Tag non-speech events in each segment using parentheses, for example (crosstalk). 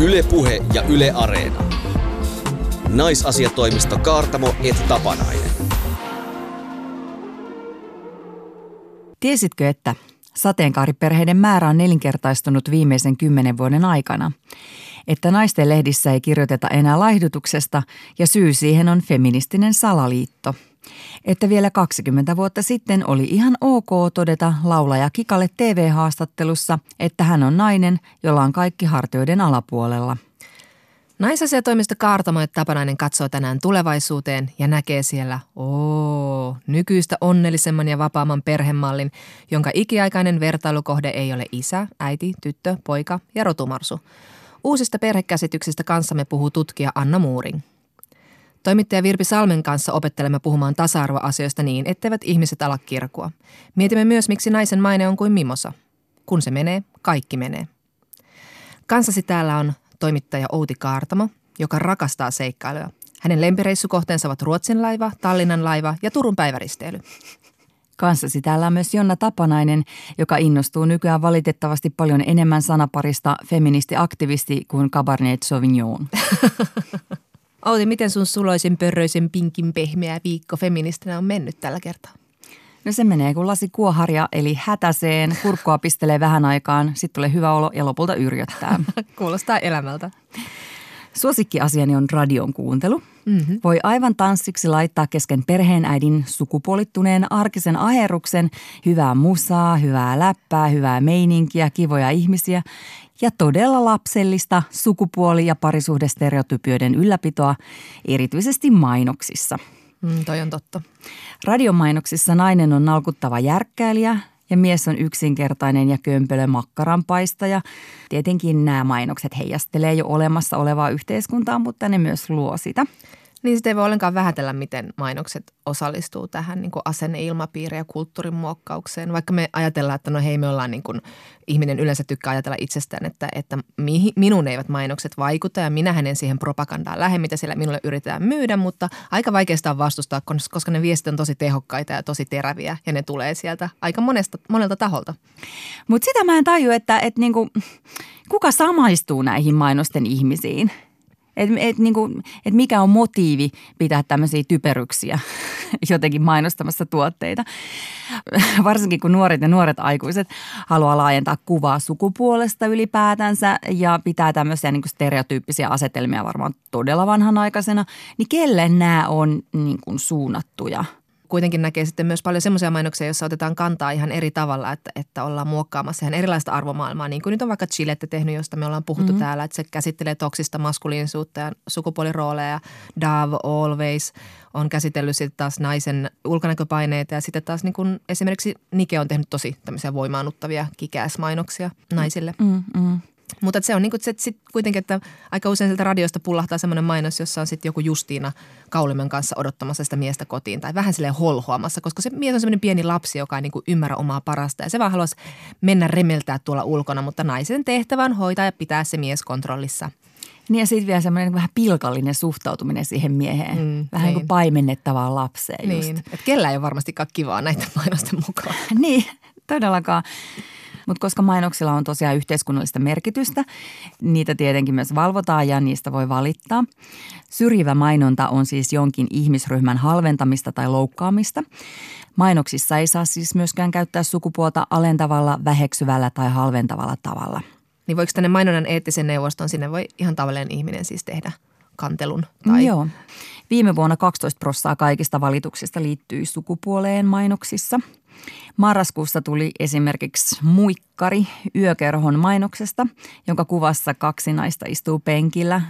Ylepuhe ja Yle Areena. Naisasiatoimisto Kaartamo et Tapanainen. Tiesitkö, että sateenkaariperheiden määrä on nelinkertaistunut viimeisen kymmenen vuoden aikana? Että naisten lehdissä ei kirjoiteta enää laihdutuksesta ja syy siihen on feministinen salaliitto – että vielä 20 vuotta sitten oli ihan ok todeta laulaja Kikalle TV-haastattelussa, että hän on nainen, jolla on kaikki hartioiden alapuolella. Naisasiatoimisto Kaartamo ja Tapanainen katsoo tänään tulevaisuuteen ja näkee siellä, oo, nykyistä onnellisemman ja vapaamman perhemallin, jonka ikiaikainen vertailukohde ei ole isä, äiti, tyttö, poika ja rotumarsu. Uusista perhekäsityksistä kanssamme puhuu tutkija Anna Muuring. Toimittaja Virpi Salmen kanssa opettelemme puhumaan tasa-arvoasioista niin, etteivät ihmiset ala kirkua. Mietimme myös, miksi naisen maine on kuin mimosa. Kun se menee, kaikki menee. Kanssasi täällä on toimittaja Outi Kaartamo, joka rakastaa seikkailuja. Hänen lempireissukohteensa ovat Ruotsin laiva, Tallinnan laiva ja Turun päiväristeily. Kanssasi täällä on myös Jonna Tapanainen, joka innostuu nykyään valitettavasti paljon enemmän sanaparista feministi-aktivisti kuin Cabernet Sauvignon. (laughs) Outi, miten sun suloisen pörröisen pinkin pehmeä viikko feministinä on mennyt tällä kertaa? No se menee kuin lasi kuoharja, eli hätäseen, kurkkoa pistelee vähän aikaan, sitten tulee hyvä olo ja lopulta yrjöttää. (laughs) Kuulostaa elämältä. Suosikkiasiani on radion kuuntelu. Mm-hmm. Voi aivan tanssiksi laittaa kesken perheenäidin sukupuolittuneen arkisen aheruksen hyvää musaa, hyvää läppää, hyvää meininkiä, kivoja ihmisiä ja todella lapsellista sukupuoli- ja parisuhdestereotypioiden ylläpitoa, erityisesti mainoksissa. Mm, toi on totta. Radiomainoksissa nainen on nalkuttava järkkäilijä ja mies on yksinkertainen ja kömpelö makkaranpaistaja. Tietenkin nämä mainokset heijastelee jo olemassa olevaa yhteiskuntaa, mutta ne myös luo sitä. Niin sitten ei voi ollenkaan vähätellä, miten mainokset osallistuu tähän niin asenneilmapiiriin ja kulttuurin muokkaukseen. Vaikka me ajatellaan, että no hei me ollaan niin kuin, ihminen yleensä tykkää ajatella itsestään, että, että mi, minun eivät mainokset vaikuta ja minä en siihen propagandaan lähde, mitä siellä minulle yritetään myydä, mutta aika vaikeasta on vastustaa, koska ne viestit on tosi tehokkaita ja tosi teräviä ja ne tulee sieltä aika monesta, monelta taholta. Mutta sitä mä en taju, että, että niinku, kuka samaistuu näihin mainosten ihmisiin – että et, niinku, et mikä on motiivi pitää tämmöisiä typeryksiä (laughs) jotenkin mainostamassa tuotteita. (laughs) Varsinkin kun nuoret ja nuoret aikuiset haluaa laajentaa kuvaa sukupuolesta ylipäätänsä ja pitää tämmöisiä niinku stereotyyppisiä asetelmia varmaan todella vanhanaikaisena, niin kelle nämä on niinku suunnattuja – kuitenkin näkee sitten myös paljon semmoisia mainoksia, joissa otetaan kantaa ihan eri tavalla, että, että ollaan muokkaamassa ihan erilaista arvomaailmaa. Niin kuin nyt on vaikka Chilette tehnyt, josta me ollaan puhuttu mm-hmm. täällä, että se käsittelee toksista maskuliinisuutta ja sukupuolirooleja. Dav Always on käsitellyt sitten taas naisen ulkonäköpaineita ja sitten taas niin kuin esimerkiksi Nike on tehnyt tosi tämmöisiä voimaannuttavia kikäsmainoksia naisille. Mm-hmm. Mutta se on niin kuin, se, sit kuitenkin, että aika usein sieltä radiosta pullahtaa semmoinen mainos, jossa on sitten joku Justiina Kaulimen kanssa odottamassa sitä miestä kotiin tai vähän silleen holhoamassa, koska se mies on semmoinen pieni lapsi, joka ei niin kuin ymmärrä omaa parasta ja se vaan haluaisi mennä remeltää tuolla ulkona, mutta naisen tehtävä on hoitaa ja pitää se mies kontrollissa. Niin ja sitten vielä semmoinen vähän pilkallinen suhtautuminen siihen mieheen. Mm, vähän niin. kuin paimennettavaan lapseen niin. just. Että kellä ei ole varmastikaan kivaa näitä mainosten mukaan. (laughs) niin, todellakaan. Mutta koska mainoksilla on tosiaan yhteiskunnallista merkitystä, niitä tietenkin myös valvotaan ja niistä voi valittaa. Syrjivä mainonta on siis jonkin ihmisryhmän halventamista tai loukkaamista. Mainoksissa ei saa siis myöskään käyttää sukupuolta alentavalla, väheksyvällä tai halventavalla tavalla. Niin voiko tänne mainonnan eettisen neuvoston, sinne voi ihan tavallinen ihminen siis tehdä kantelun? Tai... Joo. Viime vuonna 12 prossaa kaikista valituksista liittyi sukupuoleen mainoksissa – Marraskuussa tuli esimerkiksi muikkari yökerhon mainoksesta, jonka kuvassa kaksi naista istuu penkillä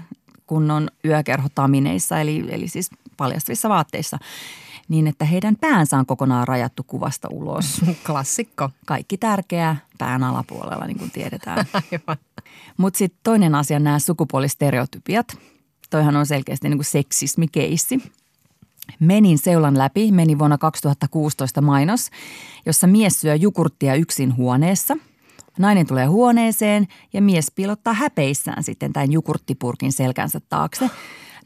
kunnon yökerhotamineissa, eli, eli siis paljastavissa vaatteissa niin, että heidän päänsä on kokonaan rajattu kuvasta ulos. (laughs) Klassikko. Kaikki tärkeää pään alapuolella, niin kuin tiedetään. (laughs) Mutta sitten toinen asia, nämä sukupuolistereotypiat. Toihan on selkeästi niin kuin seksismikeissi. Menin seulan läpi, meni vuonna 2016 mainos, jossa mies syö jukurttia yksin huoneessa. Nainen tulee huoneeseen ja mies piilottaa häpeissään sitten tämän jukurttipurkin selkänsä taakse.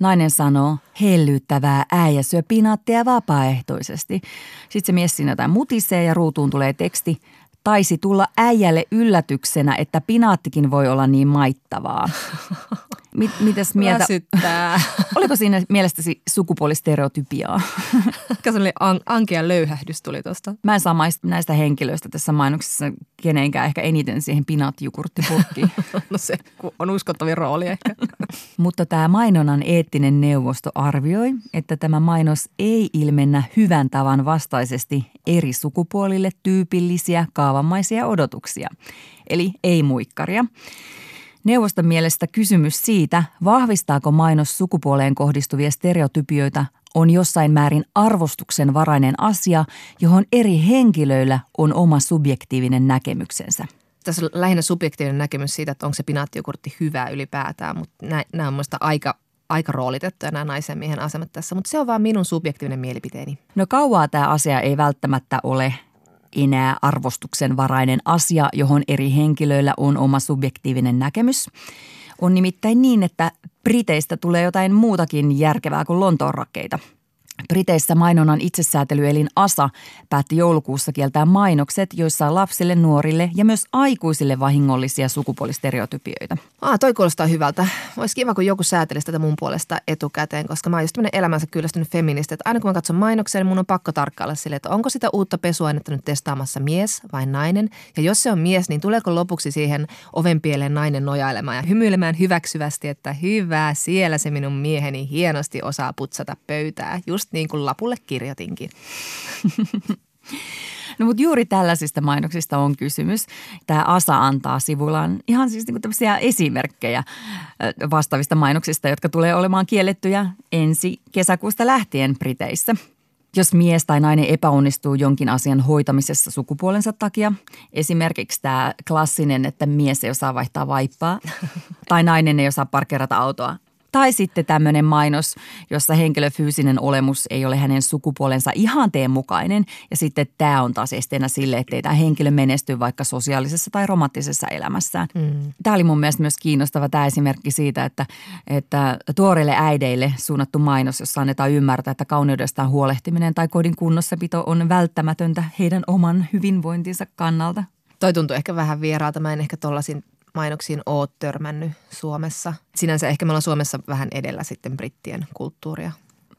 Nainen sanoo, hellyttävää, äijä syö pinaattia vapaaehtoisesti. Sitten se mies siinä jotain mutisee ja ruutuun tulee teksti, taisi tulla äijälle yllätyksenä, että pinaattikin voi olla niin maittavaa. (laughs) Mit, mitäs mieltä? Väsyttää. (laughs) Oliko siinä mielestäsi sukupuolistereotypiaa? (laughs) Sellainen an, ankea löyhähdys tuli tuosta. Mä en saa näistä henkilöistä tässä mainoksessa kenenkään ehkä eniten siihen pinaattijukurttipurkkiin. (laughs) no se on uskottavin rooli ehkä. Mutta tämä mainonnan eettinen neuvosto arvioi, että tämä mainos ei ilmennä hyvän tavan vastaisesti eri sukupuolille tyypillisiä kaavamaisia odotuksia. Eli ei muikkaria. Neuvoston mielestä kysymys siitä, vahvistaako mainos sukupuoleen kohdistuvia stereotypioita, on jossain määrin arvostuksen varainen asia, johon eri henkilöillä on oma subjektiivinen näkemyksensä. Tässä on lähinnä subjektiivinen näkemys siitä, että onko se pinaattijokurtti hyvä ylipäätään, mutta nämä on mielestäni aika aika roolitettuja nämä naisen miehen asemat tässä, mutta se on vaan minun subjektiivinen mielipiteeni. No kauaa tämä asia ei välttämättä ole enää arvostuksen varainen asia, johon eri henkilöillä on oma subjektiivinen näkemys. On nimittäin niin, että Briteistä tulee jotain muutakin järkevää kuin Lontoon rakkeita – Briteissä mainonnan itsesäätelyelin ASA päätti joulukuussa kieltää mainokset, joissa on lapsille, nuorille ja myös aikuisille vahingollisia sukupuolistereotypioita. Ah, toi kuulostaa hyvältä. Olisi kiva, kun joku säätelisi tätä mun puolesta etukäteen, koska mä oon just elämänsä kyllästynyt feministi, että aina kun mä katson mainoksia, niin mun on pakko tarkkailla sille, että onko sitä uutta pesuainetta nyt testaamassa mies vai nainen. Ja jos se on mies, niin tuleeko lopuksi siihen ovenpieleen nainen nojailemaan ja hymyilemään hyväksyvästi, että hyvä, siellä se minun mieheni hienosti osaa putsata pöytää. Just just niin kuin lapulle kirjoitinkin. (laughs) No mutta juuri tällaisista mainoksista on kysymys. Tämä ASA antaa sivullaan ihan siis niinku tämmöisiä esimerkkejä vastaavista mainoksista, jotka tulee olemaan kiellettyjä ensi kesäkuusta lähtien Briteissä. Jos mies tai nainen epäonnistuu jonkin asian hoitamisessa sukupuolensa takia, esimerkiksi tämä klassinen, että mies ei osaa vaihtaa vaippaa (laughs) tai nainen ei osaa parkkeerata autoa, tai sitten tämmöinen mainos, jossa henkilön fyysinen olemus ei ole hänen sukupuolensa ihanteen mukainen. Ja sitten tämä on taas esteenä sille, ettei tämä henkilö menesty vaikka sosiaalisessa tai romanttisessa elämässään. Mm. Tämä oli mun mielestä myös kiinnostava tämä esimerkki siitä, että, että tuoreille äideille suunnattu mainos, jossa annetaan ymmärtää, että kauneudestaan huolehtiminen tai kodin kunnossapito on välttämätöntä heidän oman hyvinvointinsa kannalta. Toi tuntuu ehkä vähän vieraalta. Mä en ehkä tollasin mainoksiin oot törmännyt Suomessa. Sinänsä ehkä me ollaan Suomessa vähän edellä sitten brittien kulttuuria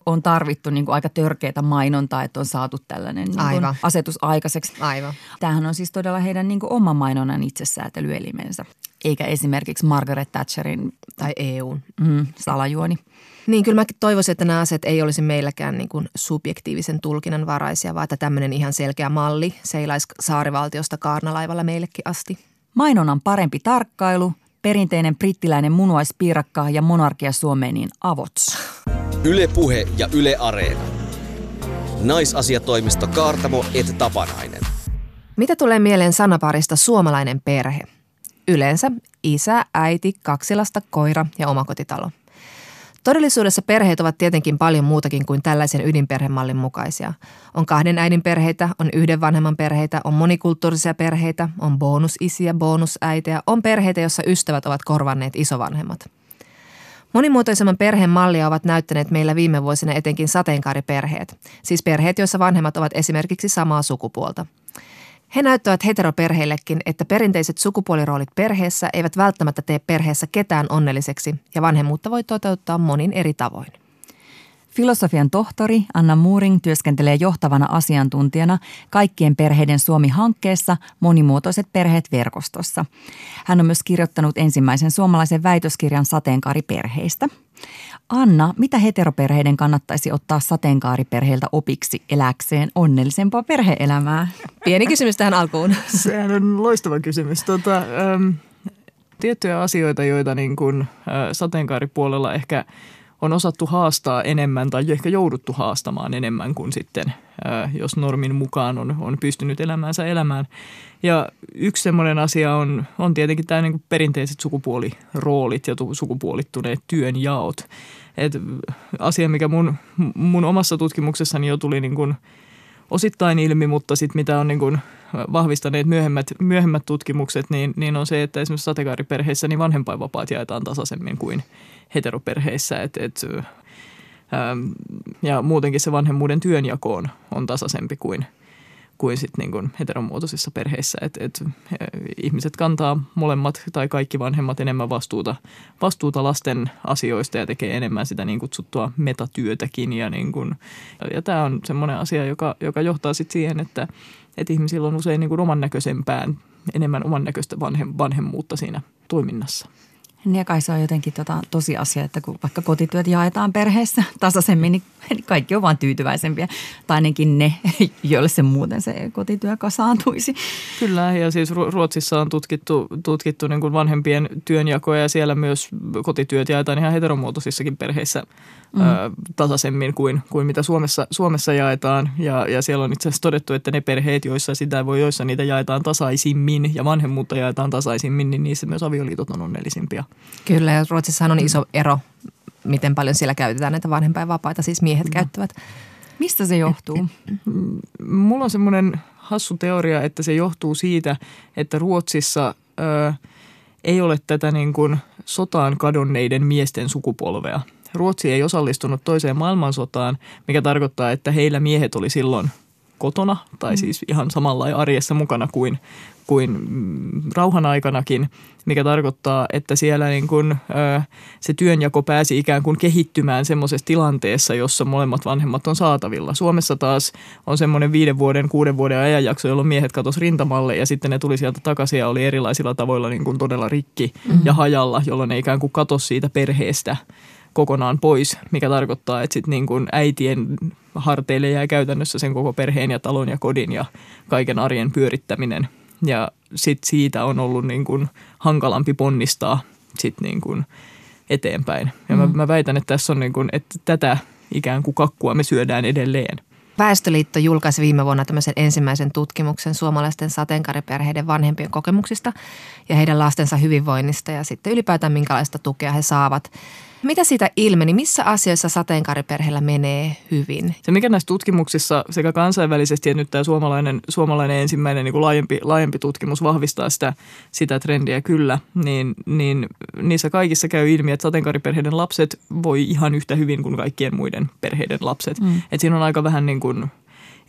on tarvittu niin kuin aika törkeitä mainontaa, että on saatu tällainen niin kuin Aivan. asetus aikaiseksi. Aivan. Tämähän on siis todella heidän niin kuin oma mainonnan itsesäätelyelimensä, eikä esimerkiksi Margaret Thatcherin tai EUn mm, salajuoni. Niin, kyllä mä toivoisin, että nämä asiat ei olisi meilläkään niin kuin subjektiivisen tulkinnan varaisia, vaan että tämmöinen ihan selkeä malli seilaisi saarivaltiosta kaarnalaivalla meillekin asti. Mainonnan parempi tarkkailu, perinteinen brittiläinen munuaispiirakka ja monarkia Suomeen niin avots. Yle Puhe ja Yle Areena. Naisasiatoimisto Kaartamo et Tapanainen. Mitä tulee mieleen sanaparista suomalainen perhe? Yleensä isä, äiti, kaksilasta, koira ja omakotitalo. Todellisuudessa perheet ovat tietenkin paljon muutakin kuin tällaisen ydinperhemallin mukaisia. On kahden äidin perheitä, on yhden vanhemman perheitä, on monikulttuurisia perheitä, on bonusisiä, bonusäitejä, on perheitä, joissa ystävät ovat korvanneet isovanhemmat. Monimuotoisemman perheen mallia ovat näyttäneet meillä viime vuosina etenkin sateenkaariperheet, siis perheet, joissa vanhemmat ovat esimerkiksi samaa sukupuolta – he näyttävät heteroperheillekin, että perinteiset sukupuoliroolit perheessä eivät välttämättä tee perheessä ketään onnelliseksi ja vanhemmuutta voi toteuttaa monin eri tavoin. Filosofian tohtori Anna Muuring työskentelee johtavana asiantuntijana Kaikkien perheiden Suomi-hankkeessa Monimuotoiset perheet verkostossa. Hän on myös kirjoittanut ensimmäisen suomalaisen väitöskirjan sateenkaariperheistä – Anna, mitä heteroperheiden kannattaisi ottaa sateenkaariperheiltä opiksi eläkseen onnellisempaa perheelämää? Pieni kysymys tähän alkuun. (laughs) Sehän on loistava kysymys. Tota, ähm, tiettyjä asioita, joita niin kuin, äh, sateenkaaripuolella ehkä on osattu haastaa enemmän tai ehkä jouduttu haastamaan enemmän kuin sitten, äh, jos normin mukaan on, on pystynyt elämäänsä elämään. Ja yksi semmoinen asia on, on tietenkin tämä niin perinteiset sukupuoliroolit ja sukupuolittuneet työnjaot. Et asia, mikä mun, mun omassa tutkimuksessani jo tuli niin kuin osittain ilmi, mutta sitten mitä on niin kuin vahvistaneet myöhemmät, myöhemmät tutkimukset, niin, niin on se, että esimerkiksi sateenkaariperheissä niin vanhempainvapaat jaetaan tasaisemmin kuin heteroperheissä. Et, et, ja muutenkin se vanhemmuuden työnjako on, on tasaisempi kuin, kuin sit niin kuin heteromuotoisissa perheissä. Et, et, ihmiset kantaa molemmat tai kaikki vanhemmat enemmän vastuuta, vastuuta lasten asioista ja tekee enemmän sitä niin kutsuttua metatyötäkin. Ja, niin kuin, ja tämä on semmoinen asia, joka, joka johtaa sitten siihen, että, että ihmisillä on usein niin kuin oman näköisempään, enemmän oman näköistä vanhem, vanhemmuutta siinä toiminnassa. Niin ja kai se on jotenkin tota tosiasia, että kun vaikka kotityöt jaetaan perheessä (laughs) tasaisemmin, niin (laughs) kaikki on vaan tyytyväisempiä. Tai ainakin ne, (laughs) joille se muuten se kotityö kasaantuisi. Kyllä, ja siis Ruotsissa on tutkittu, tutkittu niin kuin vanhempien työnjakoja ja siellä myös kotityöt jaetaan ihan heteromuotoisissakin perheissä mm. ö, tasaisemmin kuin, kuin mitä Suomessa, Suomessa jaetaan. Ja, ja siellä on itse asiassa todettu, että ne perheet, joissa sitä voi, joissa niitä jaetaan tasaisimmin ja vanhemmuutta jaetaan tasaisimmin, niin niissä myös avioliitot on onnellisimpia. Kyllä, ja Ruotsissahan on iso ero, miten paljon siellä käytetään näitä vanhempainvapaita, siis miehet mm. käyttävät. Mistä se johtuu? Mulla on semmoinen hassu teoria, että se johtuu siitä, että Ruotsissa ö, ei ole tätä niin kuin sotaan kadonneiden miesten sukupolvea. Ruotsi ei osallistunut toiseen maailmansotaan, mikä tarkoittaa, että heillä miehet oli silloin kotona tai mm. siis ihan samalla arjessa mukana kuin, kuin mm, rauhan aikanakin, mikä tarkoittaa, että siellä niin kuin, ö, se työnjako pääsi ikään kuin kehittymään semmoisessa tilanteessa, jossa molemmat vanhemmat on saatavilla. Suomessa taas on semmoinen viiden vuoden, kuuden vuoden ajanjakso, jolloin miehet katosi rintamalle ja sitten ne tuli sieltä takaisin ja oli erilaisilla tavoilla niin kuin todella rikki mm-hmm. ja hajalla, jolloin ne ikään kuin katosi siitä perheestä kokonaan pois, mikä tarkoittaa, että sitten niin kuin äitien harteille jää käytännössä sen koko perheen ja talon ja kodin ja kaiken arjen pyörittäminen – ja sit siitä on ollut niin kuin hankalampi ponnistaa sit niin kuin eteenpäin. Ja mm. mä, mä väitän, että tässä on niin kuin, että tätä ikään kuin kakkua me syödään edelleen. Väestöliitto julkaisi viime vuonna tämmöisen ensimmäisen tutkimuksen suomalaisten sateenkaariperheiden vanhempien kokemuksista ja heidän lastensa hyvinvoinnista ja sitten ylipäätään minkälaista tukea he saavat. Mitä siitä ilmeni? Missä asioissa sateenkaariperheellä menee hyvin? Se mikä näissä tutkimuksissa sekä kansainvälisesti että nyt tämä suomalainen, suomalainen ensimmäinen niin kuin laajempi, laajempi tutkimus vahvistaa sitä, sitä trendiä kyllä, niin, niin niissä kaikissa käy ilmi, että sateenkaariperheiden lapset voi ihan yhtä hyvin kuin kaikkien muiden perheiden lapset. Mm. Et siinä on aika vähän niin kuin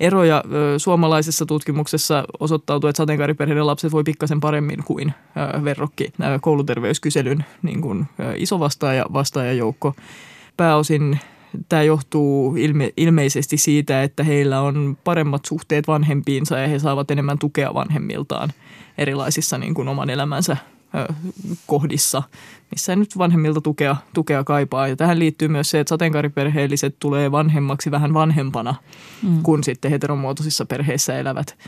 eroja suomalaisessa tutkimuksessa osoittautuu, että sateenkaariperheiden lapset voi pikkasen paremmin kuin verrokki kouluterveyskyselyn niin kuin iso vastaaja, vastaajajoukko. Pääosin tämä johtuu ilme, ilmeisesti siitä, että heillä on paremmat suhteet vanhempiinsa ja he saavat enemmän tukea vanhemmiltaan erilaisissa niin kuin oman elämänsä kohdissa, missä nyt vanhemmilta tukea, tukea kaipaa. Ja tähän liittyy myös se, että sateenkaariperheelliset tulee vanhemmaksi vähän vanhempana mm. kuin sitten heteromuotoisissa perheissä elävät.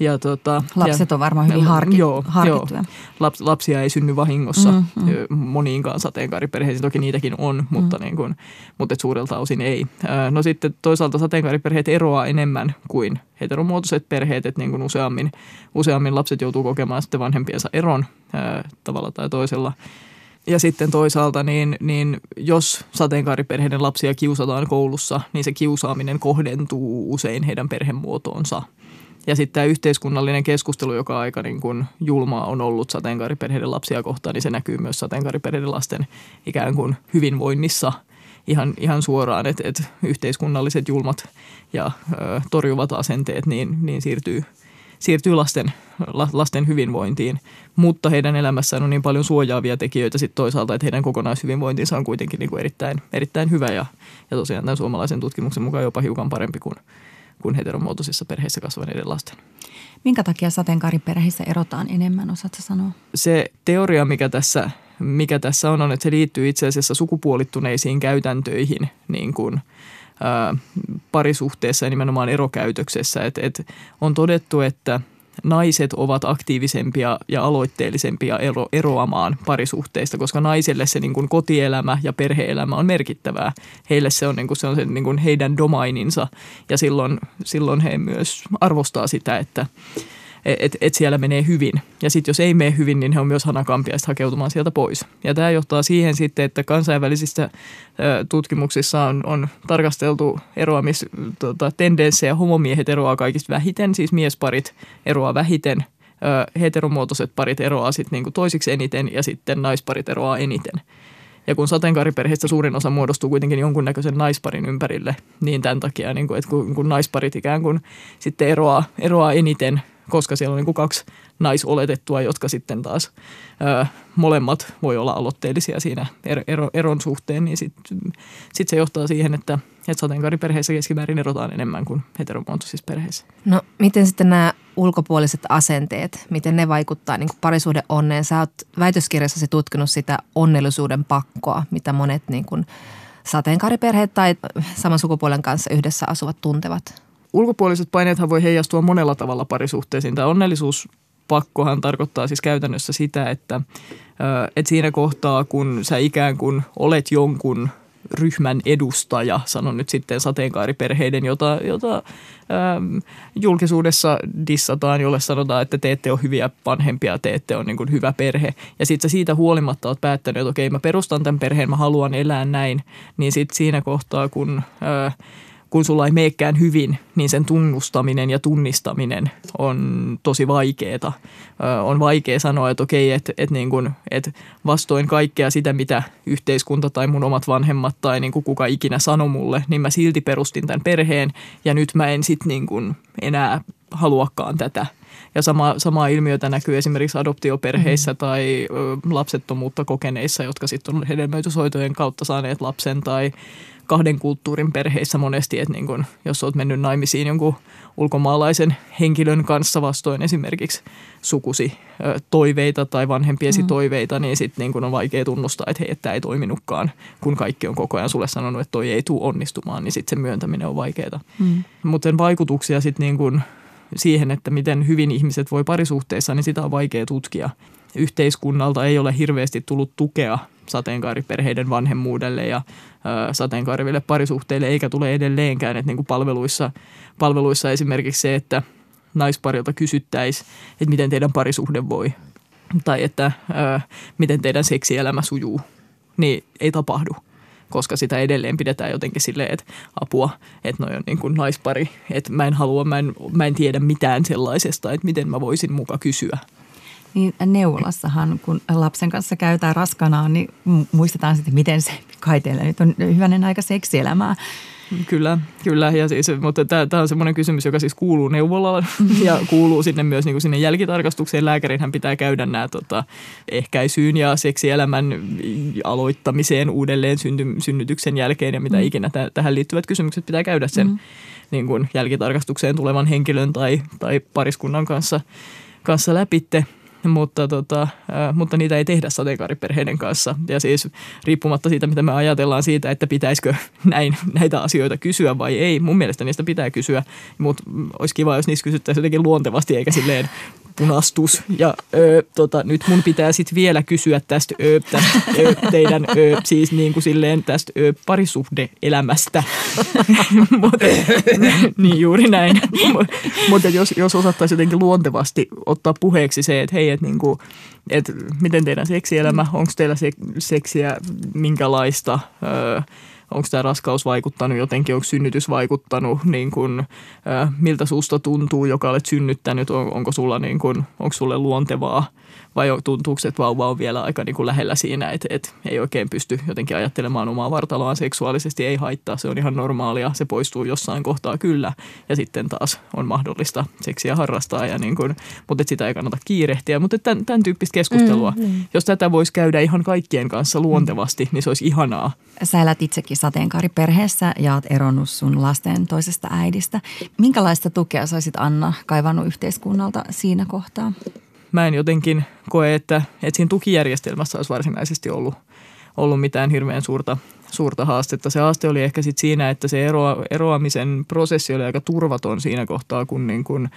Ja tota, Lapset ja, on varmaan hyvin harki, joo, harkittuja. Joo. Laps, lapsia ei synny vahingossa mm, mm. moniinkaan sateenkaariperheisiin. Toki niitäkin on, mutta, mm. niin kuin, mutta et suurelta osin ei. No sitten toisaalta sateenkaariperheet eroaa enemmän kuin heteromuotoiset perheet, että niin kuin useammin, useammin lapset joutuu kokemaan sitten vanhempiensa eron ää, tavalla tai toisella. Ja sitten toisaalta, niin, niin jos sateenkaariperheiden lapsia kiusataan koulussa, niin se kiusaaminen kohdentuu usein heidän perhemuotoonsa – ja sitten tämä yhteiskunnallinen keskustelu, joka aika niin kuin julmaa on ollut sateenkaariperheiden lapsia kohtaan, niin se näkyy myös sateenkaariperheiden lasten ikään kuin hyvinvoinnissa ihan, ihan suoraan, että, että yhteiskunnalliset julmat ja ö, torjuvat asenteet niin, niin siirtyy, siirtyy lasten, lasten hyvinvointiin, mutta heidän elämässään on niin paljon suojaavia tekijöitä sitten toisaalta, että heidän kokonaishyvinvointinsa on kuitenkin niin kuin erittäin, erittäin hyvä ja, ja tosiaan tämän suomalaisen tutkimuksen mukaan jopa hiukan parempi kuin, kuin heteromuotoisissa perheissä kasvaneiden lasten. Minkä takia sateenkaariperheissä erotaan enemmän, osaatko sanoa? Se teoria, mikä tässä, mikä tässä on, on, että se liittyy itse asiassa sukupuolittuneisiin käytäntöihin niin kuin, ää, parisuhteessa ja nimenomaan erokäytöksessä. Et, et on todettu, että – naiset ovat aktiivisempia ja aloitteellisempia ero, eroamaan parisuhteista, koska naiselle se niin kuin kotielämä ja perheelämä on merkittävää. Heille se on, niin kuin, se on se, niin kuin heidän domaininsa ja silloin, silloin he myös arvostaa sitä, että että et siellä menee hyvin. Ja sitten jos ei mene hyvin, niin he on myös hanakampia hakeutumaan sieltä pois. Ja tämä johtaa siihen sitten, että kansainvälisissä tutkimuksissa on, on tarkasteltu eroamistendenssejä. Tota, Homomiehet eroaa kaikista vähiten, siis miesparit eroaa vähiten. Heteromuotoiset parit eroaa sitten niinku toisiksi eniten ja sitten naisparit eroaa eniten. Ja kun sateenkaariperheistä suurin osa muodostuu kuitenkin jonkunnäköisen naisparin ympärille, niin tämän takia, niin kuin, että kun, kun naisparit ikään kuin sitten eroaa, eroaa eniten, koska siellä on niin kuin kaksi naisoletettua, jotka sitten taas ö, molemmat voi olla aloitteellisia siinä er, ero, eron suhteen, niin sitten sit se johtaa siihen, että, että sateenkaariperheissä keskimäärin erotaan enemmän kuin heteromuotoisissa perheissä. No miten sitten nämä ulkopuoliset asenteet, miten ne vaikuttaa niin parisuhde onneen? Sä oot väitöskirjassasi tutkinut sitä onnellisuuden pakkoa, mitä monet niin kuin sateenkaariperheet tai saman sukupuolen kanssa yhdessä asuvat tuntevat. Ulkopuoliset paineethan voi heijastua monella tavalla parisuhteisiin. Tämä onnellisuus pakkohan tarkoittaa siis käytännössä sitä, että, että siinä kohtaa, kun sä ikään kuin olet jonkun ryhmän edustaja, sanon nyt sitten sateenkaariperheiden, jota, jota ähm, julkisuudessa dissataan, jolle sanotaan, että te ette ole hyviä vanhempia, te ette ole niin kuin hyvä perhe. Ja sitten siitä huolimatta olet päättänyt, että okei, mä perustan tämän perheen, mä haluan elää näin, niin sitten siinä kohtaa, kun... Äh, kun sulla ei meekään hyvin, niin sen tunnustaminen ja tunnistaminen on tosi vaikeaa. On vaikea sanoa, että okei, että, että, niin että vastoin kaikkea sitä, mitä yhteiskunta tai mun omat vanhemmat tai niin kuin kuka ikinä sanoi mulle, niin mä silti perustin tämän perheen ja nyt mä en sitten niin enää haluakaan tätä. Ja sama, samaa ilmiötä näkyy esimerkiksi adoptioperheissä mm. tai ö, lapsettomuutta kokeneissa, jotka sitten on hedelmöityshoitojen kautta saaneet lapsen tai kahden kulttuurin perheissä monesti, että niin kun, jos olet mennyt naimisiin jonkun ulkomaalaisen henkilön kanssa vastoin esimerkiksi sukusi toiveita tai vanhempiesi mm. toiveita, niin sitten niin on vaikea tunnustaa, että hei, että tämä ei toiminutkaan, kun kaikki on koko ajan sulle sanonut, että toi ei tule onnistumaan, niin sitten se myöntäminen on vaikeaa. Mm. Mutta sen vaikutuksia sitten niin kun siihen, että miten hyvin ihmiset voi parisuhteessa, niin sitä on vaikea tutkia. Yhteiskunnalta ei ole hirveästi tullut tukea sateenkaariperheiden vanhemmuudelle ja ö, sateenkaariville parisuhteille, eikä tule edelleenkään. Että niin kuin palveluissa, palveluissa esimerkiksi se, että naisparilta kysyttäisiin, että miten teidän parisuhde voi tai että ö, miten teidän seksielämä sujuu, niin ei tapahdu koska sitä edelleen pidetään jotenkin silleen, että apua, että noi on niin kuin naispari, että mä en halua, mä en, mä en tiedä mitään sellaisesta, että miten mä voisin muka kysyä. Niin neuvolassahan, kun lapsen kanssa käytään raskanaan, niin muistetaan sitten, miten se kai teillä nyt on hyvänen aika seksielämää. Kyllä, kyllä. Ja siis, mutta tämä on semmoinen kysymys, joka siis kuuluu neuvolalle ja kuuluu sinne myös niin kuin sinne jälkitarkastukseen. Lääkärinhän pitää käydä nämä tota, ehkäisyyn ja seksielämän aloittamiseen uudelleen synty, synnytyksen jälkeen ja mitä mm. ikinä t- tähän liittyvät kysymykset pitää käydä sen mm. niin kuin jälkitarkastukseen tulevan henkilön tai, tai pariskunnan kanssa, kanssa läpitte (laughs) mutta, tota, äh, mutta niitä ei tehdä sateenkaariperheiden kanssa. Ja siis riippumatta siitä, mitä me ajatellaan siitä, että pitäisikö (laughs) näin, näitä asioita kysyä vai ei, mun mielestä niistä pitää kysyä, mutta olisi kiva, jos niistä kysyttäisiin jotenkin luontevasti eikä silleen punastus. Ja ö, tota, nyt mun pitää sitten vielä kysyä tästä, ö, tästä ö, teidän ö, siis niin kuin silleen tästä ö, parisuhde-elämästä. (laughs) Mut, niin juuri näin. Mutta jos, jos osattaisi jotenkin luontevasti ottaa puheeksi se, että hei, että niin kuin, et miten teidän seksielämä, onko teillä seksiä minkälaista, ö, onko tämä raskaus vaikuttanut jotenkin, onko synnytys vaikuttanut, niin kuin, äh, miltä susta tuntuu, joka olet synnyttänyt, on, onko sulla niin kuin, onko sulle luontevaa vai tuntuuko, että vauva on vielä aika niin kuin lähellä siinä, että, että ei oikein pysty jotenkin ajattelemaan omaa vartaloaan seksuaalisesti, ei haittaa, se on ihan normaalia, se poistuu jossain kohtaa kyllä ja sitten taas on mahdollista seksiä harrastaa, ja niin kuin, mutta sitä ei kannata kiirehtiä, mutta tämän, tämän tyyppistä keskustelua, mm, mm. jos tätä voisi käydä ihan kaikkien kanssa luontevasti, niin se olisi ihanaa. Sä elät itsekin sateenkaariperheessä ja oot eronnut sun lasten toisesta äidistä. Minkälaista tukea saisit Anna kaivannut yhteiskunnalta siinä kohtaa? Mä en jotenkin koe, että, että siinä tukijärjestelmässä olisi varsinaisesti ollut, ollut mitään hirveän suurta, suurta haastetta. Se haaste oli ehkä sit siinä, että se eroa, eroamisen prosessi oli aika turvaton siinä kohtaa, kun niin kun,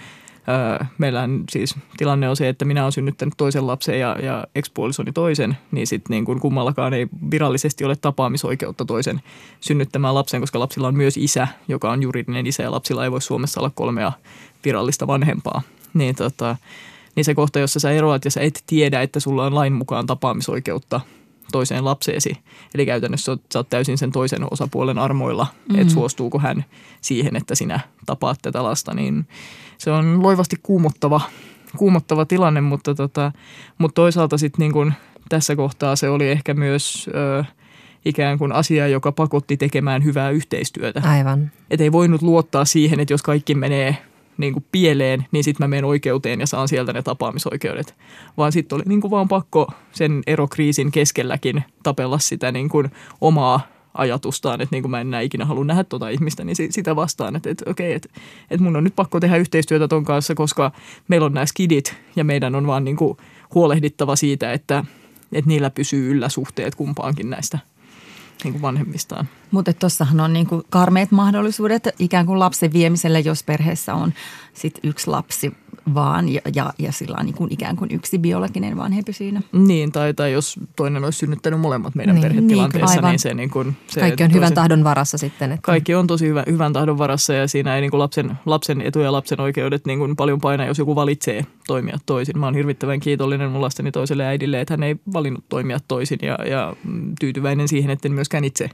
ää, meillä siis tilanne on se, että minä olen synnyttänyt toisen lapsen ja, ja ekspuolisoni toisen, niin sitten niin kun kummallakaan ei virallisesti ole tapaamisoikeutta toisen synnyttämään lapsen, koska lapsilla on myös isä, joka on juridinen isä ja lapsilla ei voi Suomessa olla kolmea virallista vanhempaa. Niin tota, niin se kohta, jossa sä eroat ja sä et tiedä, että sulla on lain mukaan tapaamisoikeutta toiseen lapseesi. Eli käytännössä sä oot täysin sen toisen osapuolen armoilla, mm-hmm. että suostuuko hän siihen, että sinä tapaat tätä lasta. Niin se on loivasti kuumottava, kuumottava tilanne, mutta, tota, mutta toisaalta sitten niin kun tässä kohtaa se oli ehkä myös ö, ikään kuin asia, joka pakotti tekemään hyvää yhteistyötä. Aivan. Et ei voinut luottaa siihen, että jos kaikki menee niin kuin pieleen, niin sitten mä menen oikeuteen ja saan sieltä ne tapaamisoikeudet. Vaan sitten oli niin kuin vaan pakko sen erokriisin keskelläkin tapella sitä niin kuin omaa ajatustaan, että niin kuin mä en enää ikinä halua nähdä tuota ihmistä, niin sitä vastaan, että, että okei, että, että mun on nyt pakko tehdä yhteistyötä ton kanssa, koska meillä on nämä skidit ja meidän on vaan niin kuin huolehdittava siitä, että, että niillä pysyy yllä suhteet kumpaankin näistä niin kuin vanhemmistaan. Mutta tuossahan on niinku karmeet mahdollisuudet ikään kuin lapsen viemiselle, jos perheessä on sit yksi lapsi vaan ja, ja, ja sillä on niin kuin ikään kuin yksi biologinen vanhempi siinä. Niin, tai, tai jos toinen olisi synnyttänyt molemmat meidän Niin, perhetilanteessa, niin, niin se, niin kuin, se Kaikki on tosi- hyvän tahdon varassa sitten. Että Kaikki on tosi hyvä, hyvän tahdon varassa ja siinä ei niin kuin lapsen, lapsen etu ja lapsen oikeudet niin kuin paljon paina, jos joku valitsee toimia toisin. Mä oon hirvittävän kiitollinen mun lasteni toiselle äidille, että hän ei valinnut toimia toisin ja, ja tyytyväinen siihen, että en myöskään itse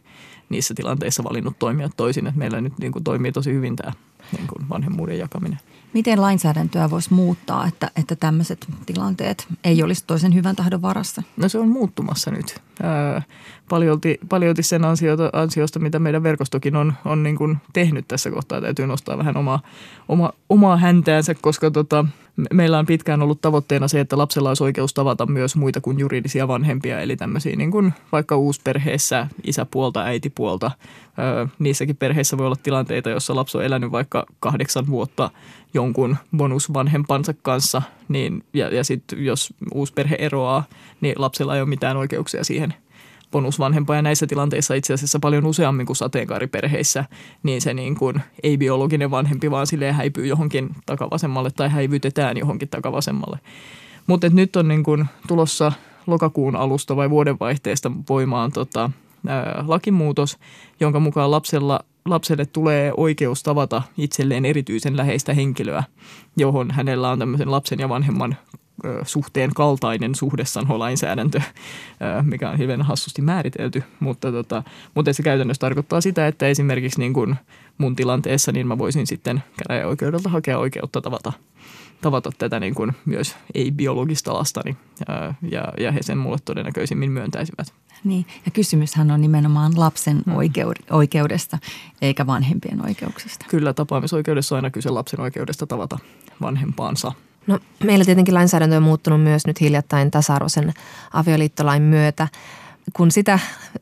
niissä tilanteissa valinnut toimia toisin. Että meillä nyt niin kuin toimii tosi hyvin tämä niin kuin vanhemmuuden jakaminen. Miten lainsäädäntöä voisi muuttaa, että, että tämmöiset tilanteet ei olisi toisen hyvän tahdon varassa? No se on muuttumassa nyt. Ää, paljolti, paljolti sen ansiota, ansiosta, mitä meidän verkostokin on, on niin kuin tehnyt tässä kohtaa. Täytyy nostaa vähän omaa, oma, omaa häntäänsä, koska tota, meillä on pitkään ollut tavoitteena se, että lapsella olisi oikeus tavata myös muita kuin juridisia vanhempia. Eli tämmöisiä niin kuin vaikka uusperheessä isäpuolta, äitipuolta. Ää, niissäkin perheissä voi olla tilanteita, jossa lapsi on elänyt vaikka kahdeksan vuotta jonkun bonusvanhempansa kanssa, niin, ja, ja sitten jos uusi perhe eroaa, niin lapsella ei ole mitään oikeuksia siihen bonusvanhempaan. Ja näissä tilanteissa itse asiassa paljon useammin kuin sateenkaariperheissä, niin se niin kuin ei-biologinen vanhempi vaan silleen häipyy johonkin takavasemmalle tai häivytetään johonkin takavasemmalle. Mutta nyt on niin kuin tulossa lokakuun alusta vai vuodenvaihteesta voimaan tota, ää, lakimuutos, jonka mukaan lapsella, lapselle tulee oikeus tavata itselleen erityisen läheistä henkilöä, johon hänellä on tämmöisen lapsen ja vanhemman suhteen kaltainen suhdesanholainsäädäntö, mikä on hirveän hassusti määritelty, mutta, tota, mutta se käytännössä tarkoittaa sitä, että esimerkiksi niin kuin mun tilanteessa niin mä voisin sitten käräjäoikeudelta hakea oikeutta tavata, tavata tätä niin kuin myös ei-biologista lastani ö, ja, ja he sen mulle todennäköisimmin myöntäisivät. Niin, ja kysymyshän on nimenomaan lapsen oikeud- oikeudesta eikä vanhempien oikeuksista. Kyllä tapaamisoikeudessa on aina kyse lapsen oikeudesta tavata vanhempaansa. No, meillä tietenkin lainsäädäntö on muuttunut myös nyt hiljattain tasa-arvoisen avioliittolain myötä. Kun sitä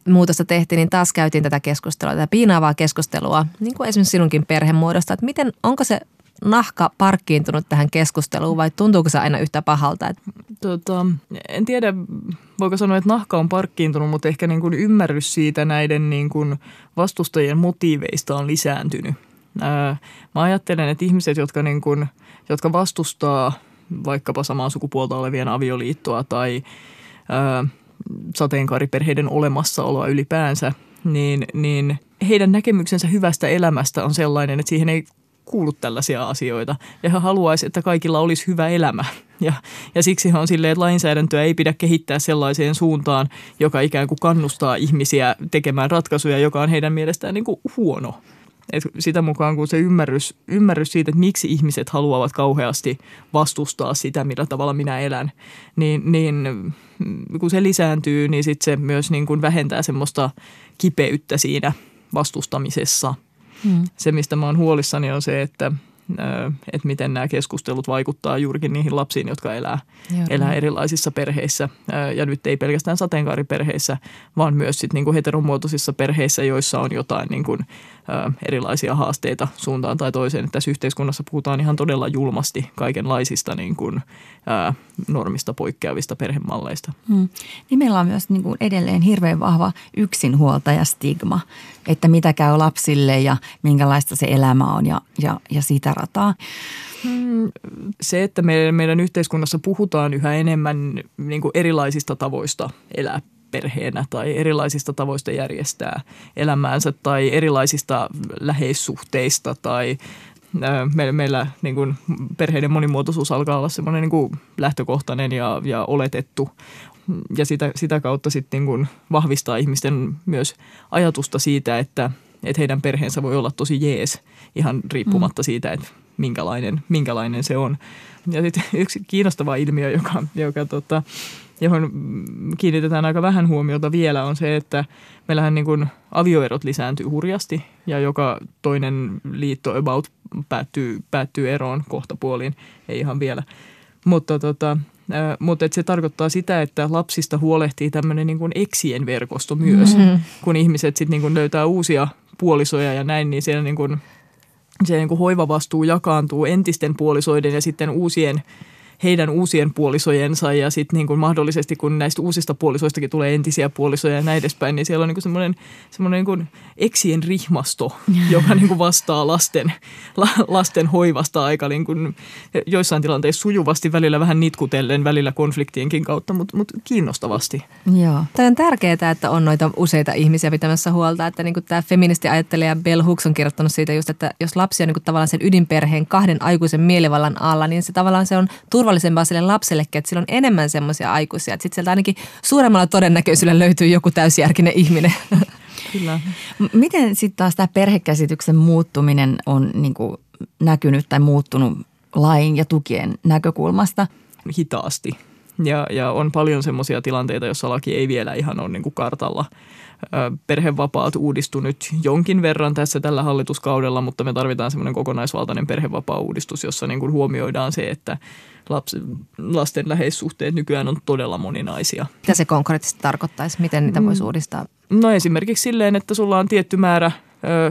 muutosta tehtiin, niin taas käytiin tätä keskustelua, tätä piinaavaa keskustelua, niin kuin esimerkiksi sinunkin perhemuodosta, että miten, onko se nahka parkkiintunut tähän keskusteluun vai tuntuuko se aina yhtä pahalta? Tota, en tiedä, voiko sanoa, että nahka on parkkiintunut, mutta ehkä niin kuin ymmärrys siitä näiden niin kuin vastustajien motiiveista on lisääntynyt. Ää, mä ajattelen, että ihmiset, jotka, niin kuin, jotka vastustaa vaikkapa samaa sukupuolta olevien avioliittoa tai ää, sateenkaariperheiden olemassaoloa ylipäänsä, niin, niin heidän näkemyksensä hyvästä elämästä on sellainen, että siihen ei kuulu tällaisia asioita. Ja he haluaisi, että kaikilla olisi hyvä elämä. Ja, ja siksi on silleen, että lainsäädäntöä ei pidä kehittää sellaiseen suuntaan, joka ikään kuin kannustaa ihmisiä tekemään ratkaisuja, joka on heidän mielestään niin kuin huono. Et sitä mukaan, kun se ymmärrys, ymmärrys siitä, että miksi ihmiset haluavat kauheasti vastustaa sitä, millä tavalla minä elän, niin, niin mm, kun se lisääntyy, niin sit se myös niin kuin vähentää semmoista kipeyttä siinä vastustamisessa. Hmm. Se, mistä mä oon huolissani, on se, että, että miten nämä keskustelut vaikuttaa juurikin niihin lapsiin, jotka elää, Joo. elää erilaisissa perheissä. Ja nyt ei pelkästään sateenkaariperheissä, vaan myös sit niinku heteromuotoisissa perheissä, joissa on jotain niinku, ö, erilaisia haasteita suuntaan tai toiseen. Että Tässä yhteiskunnassa puhutaan ihan todella julmasti kaikenlaisista niinku, ö, normista poikkeavista perhemalleista. Hmm. Niin meillä on myös niin kuin edelleen hirveän vahva yksinhuoltajastigma, että mitä käy lapsille ja minkälaista se elämä on ja, ja, ja sitä rataa. se, että meidän, meidän yhteiskunnassa puhutaan yhä enemmän niin kuin erilaisista tavoista elää perheenä tai erilaisista tavoista järjestää elämäänsä tai erilaisista läheissuhteista tai meillä, meillä niin kuin perheiden monimuotoisuus alkaa olla semmoinen niin lähtökohtainen ja, ja oletettu ja sitä, sitä kautta sitten niin vahvistaa ihmisten myös ajatusta siitä, että, että heidän perheensä voi olla tosi jees ihan riippumatta siitä, että minkälainen, minkälainen se on. Ja sitten (laughs) yksi kiinnostava ilmiö, joka, joka tota, johon kiinnitetään aika vähän huomiota vielä, on se, että meillähän niin kuin avioerot lisääntyy hurjasti ja joka toinen liitto about päättyy, päättyy eroon kohta puoliin, ei ihan vielä. Mutta, tota, mutta et se tarkoittaa sitä, että lapsista huolehtii tämmöinen niin kuin eksien verkosto myös, mm-hmm. kun ihmiset sitten niin löytää uusia puolisoja ja näin, niin siellä niin kuin, se niin kuin hoivavastuu jakaantuu entisten puolisoiden ja sitten uusien heidän uusien puolisojensa ja sitten niin kuin mahdollisesti kun näistä uusista puolisoistakin tulee entisiä puolisoja ja näin edespäin, niin siellä on niin kuin semmoinen, semmoinen niin kuin eksien rihmasto, (laughs) joka niin kuin vastaa lasten, la, lasten hoivasta aika niin kuin joissain tilanteissa sujuvasti, välillä vähän nitkutellen, välillä konfliktienkin kautta, mutta, mutta kiinnostavasti. Joo. Tämä on tärkeää, että on noita useita ihmisiä pitämässä huolta, että niin kuin tämä feministi ajattelija Bell Hooks on kirjoittanut siitä just, että jos lapsi on niin kuin tavallaan sen ydinperheen kahden aikuisen mielivallan alla, niin se tavallaan se on turva turvallisempaa sille lapsellekin, että sillä on enemmän semmoisia aikuisia. Että sitten sieltä ainakin suuremmalla todennäköisyydellä löytyy joku täysjärkinen ihminen. (laughs) Kyllä. Miten sitten taas tämä perhekäsityksen muuttuminen on niin kuin näkynyt tai muuttunut lain ja tukien näkökulmasta? Hitaasti. Ja, ja on paljon semmoisia tilanteita, joissa laki ei vielä ihan ole niin kuin kartalla – perhevapaat uudistu nyt jonkin verran tässä tällä hallituskaudella, mutta me tarvitaan semmoinen kokonaisvaltainen perhevapaa-uudistus, jossa niin kuin huomioidaan se, että lapsi, lasten läheissuhteet nykyään on todella moninaisia. Mitä se konkreettisesti tarkoittaisi? Miten niitä voisi mm. uudistaa? No esimerkiksi silleen, että sulla on tietty määrä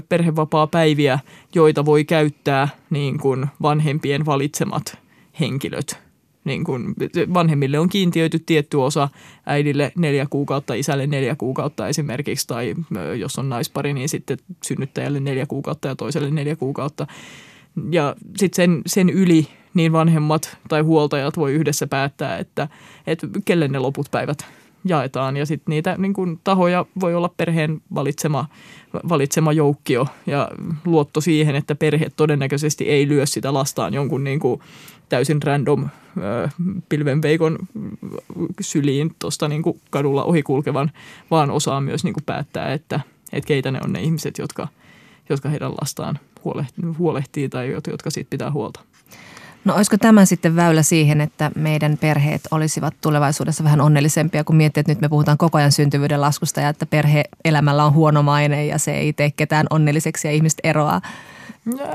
perhevapaa-päiviä, joita voi käyttää niin kuin vanhempien valitsemat henkilöt niin kuin vanhemmille on kiintiöity tietty osa, äidille neljä kuukautta, isälle neljä kuukautta esimerkiksi, tai jos on naispari, niin sitten synnyttäjälle neljä kuukautta ja toiselle neljä kuukautta. Ja sitten sen, sen yli niin vanhemmat tai huoltajat voi yhdessä päättää, että, että kelle ne loput päivät jaetaan. Ja sitten niitä niin kun, tahoja voi olla perheen valitsema, valitsema joukkio ja luotto siihen, että perhe todennäköisesti ei lyö sitä lastaan jonkun niin kuin, täysin random pilvenveikon syliin tuosta niin kadulla ohikulkevan, vaan osaa myös niin kuin päättää, että, että keitä ne on ne ihmiset, jotka, jotka heidän lastaan huolehtii tai jotka siitä pitää huolta. No olisiko tämä sitten väylä siihen, että meidän perheet olisivat tulevaisuudessa vähän onnellisempia, kun miettii, että nyt me puhutaan koko ajan syntyvyyden laskusta ja että perhe-elämällä on huono maine ja se ei tee ketään onnelliseksi ja ihmiset eroaa.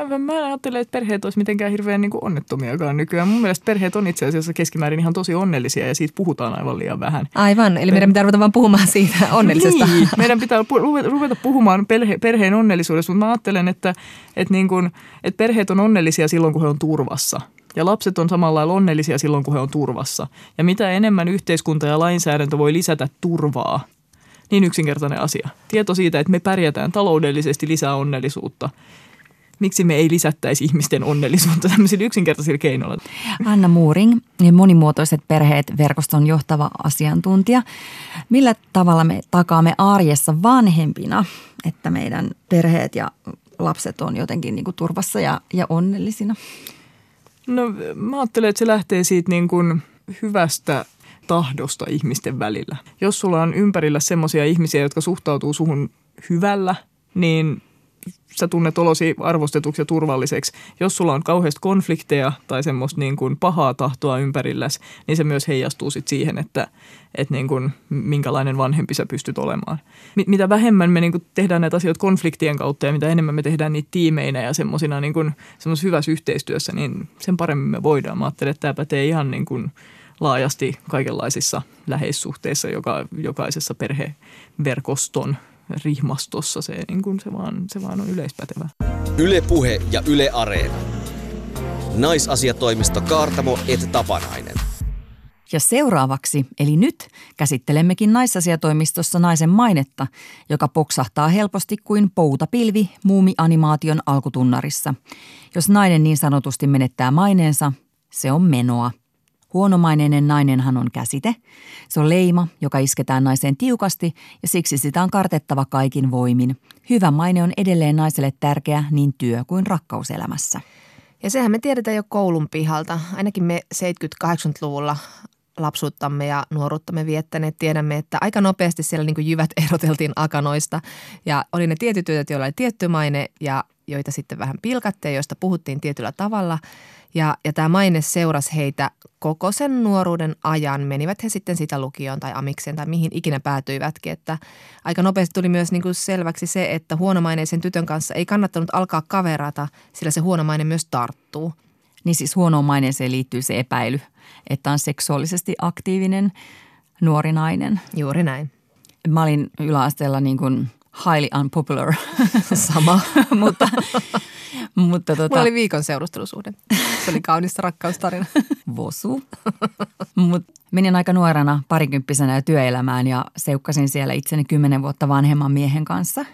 No, mä en ajattele, että perheet olisi mitenkään hirveän niin kuin onnettomiakaan nykyään. Mun mielestä perheet on itse asiassa keskimäärin ihan tosi onnellisia ja siitä puhutaan aivan liian vähän. Aivan, eli meidän pitää ruveta vaan puhumaan siitä (laughs) onnellisesta. Niin, meidän pitää ruveta puhumaan perhe, perheen onnellisuudesta, mutta mä ajattelen, että, että, niin kuin, että perheet on onnellisia silloin, kun he on turvassa. Ja lapset on samalla onnellisia silloin, kun he on turvassa. Ja mitä enemmän yhteiskunta ja lainsäädäntö voi lisätä turvaa, niin yksinkertainen asia. Tieto siitä, että me pärjätään taloudellisesti lisää onnellisuutta – miksi me ei lisättäisi ihmisten onnellisuutta tämmöisillä yksinkertaisilla keinoilla. Anna Muuring, monimuotoiset perheet verkoston johtava asiantuntija. Millä tavalla me takaamme arjessa vanhempina, että meidän perheet ja lapset on jotenkin niin kuin turvassa ja, ja onnellisina? No mä ajattelen, että se lähtee siitä niin kuin hyvästä tahdosta ihmisten välillä. Jos sulla on ympärillä semmoisia ihmisiä, jotka suhtautuu suhun hyvällä, niin sä tunnet olosi arvostetuksi ja turvalliseksi. Jos sulla on kauheasti konflikteja tai semmoista niin kuin pahaa tahtoa ympärilläsi, niin se myös heijastuu sit siihen, että, että niin kuin, minkälainen vanhempi sä pystyt olemaan. Mitä vähemmän me niin kuin tehdään näitä asioita konfliktien kautta ja mitä enemmän me tehdään niitä tiimeinä ja semmoisina niin kuin, hyvässä yhteistyössä, niin sen paremmin me voidaan. Mä ajattelen, että tämä pätee ihan niin kuin laajasti kaikenlaisissa läheissuhteissa, joka, jokaisessa perheverkoston – rihmastossa. Se, niin kuin se, vaan, se vaan on yleispätevä. Ylepuhe ja Yle Areena. Naisasiatoimisto Kaartamo et Tapanainen. Ja seuraavaksi, eli nyt, käsittelemmekin naisasiatoimistossa naisen mainetta, joka poksahtaa helposti kuin poutapilvi muumianimaation alkutunnarissa. Jos nainen niin sanotusti menettää maineensa, se on menoa – Huonomaineinen nainenhan on käsite. Se on leima, joka isketään naiseen tiukasti ja siksi sitä on kartettava kaikin voimin. Hyvä maine on edelleen naiselle tärkeä niin työ- kuin rakkauselämässä. Ja sehän me tiedetään jo koulun pihalta. Ainakin me 70-80-luvulla lapsuuttamme ja nuoruuttamme viettäneet, tiedämme, että aika nopeasti siellä niin kuin jyvät (laughs) eroteltiin akanoista. Ja oli ne tietyt työt, joilla oli tietty maine ja joita sitten vähän pilkattiin, joista puhuttiin tietyllä tavalla. Ja, ja tämä maine seurasi heitä koko sen nuoruuden ajan. Menivät he sitten sitä lukioon tai amikseen tai mihin ikinä päätyivätkin. Että aika nopeasti tuli myös niin kuin selväksi se, että huonomaineisen tytön kanssa ei kannattanut alkaa kaverata, sillä se huonomainen myös tarttuu. Niin siis huonoon maineeseen liittyy se epäily, että on seksuaalisesti aktiivinen nuori nainen. Juuri näin. Mä olin yläasteella niin kuin highly unpopular. (laughs) Sama. (laughs) mutta mutta tota, Mulla oli viikon seurustelusuhde. Se oli kaunista rakkaustarina. (laughs) Vosu. Mut menin aika nuorena parikymppisenä ja työelämään ja seukkasin siellä itseni kymmenen vuotta vanhemman miehen kanssa.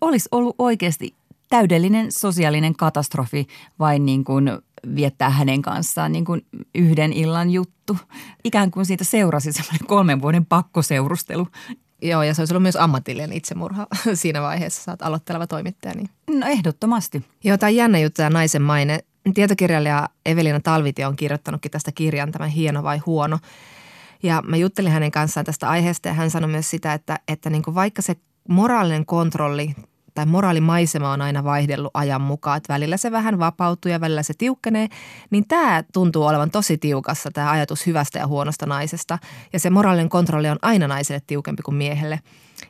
Olisi ollut oikeasti täydellinen sosiaalinen katastrofi vain niin kuin viettää hänen kanssaan niin kuin yhden illan juttu. Ikään kuin siitä seurasi semmoinen kolmen vuoden pakkoseurustelu. Joo, ja se olisi ollut myös ammatillinen itsemurha (laughs) siinä vaiheessa. Saat aloitteleva toimittaja. Niin. No ehdottomasti. Joo, tämä on jännä juttu tämä naisen maine. Tietokirjailija Evelina Talvitie on kirjoittanutkin tästä kirjan, tämä hieno vai huono. Ja mä juttelin hänen kanssaan tästä aiheesta ja hän sanoi myös sitä, että, että niin kuin vaikka se moraalinen kontrolli tai moraalimaisema on aina vaihdellut ajan mukaan, että välillä se vähän vapautuu ja välillä se tiukkenee, niin tämä tuntuu olevan tosi tiukassa, tämä ajatus hyvästä ja huonosta naisesta. Ja se moraalinen kontrolli on aina naiselle tiukempi kuin miehelle.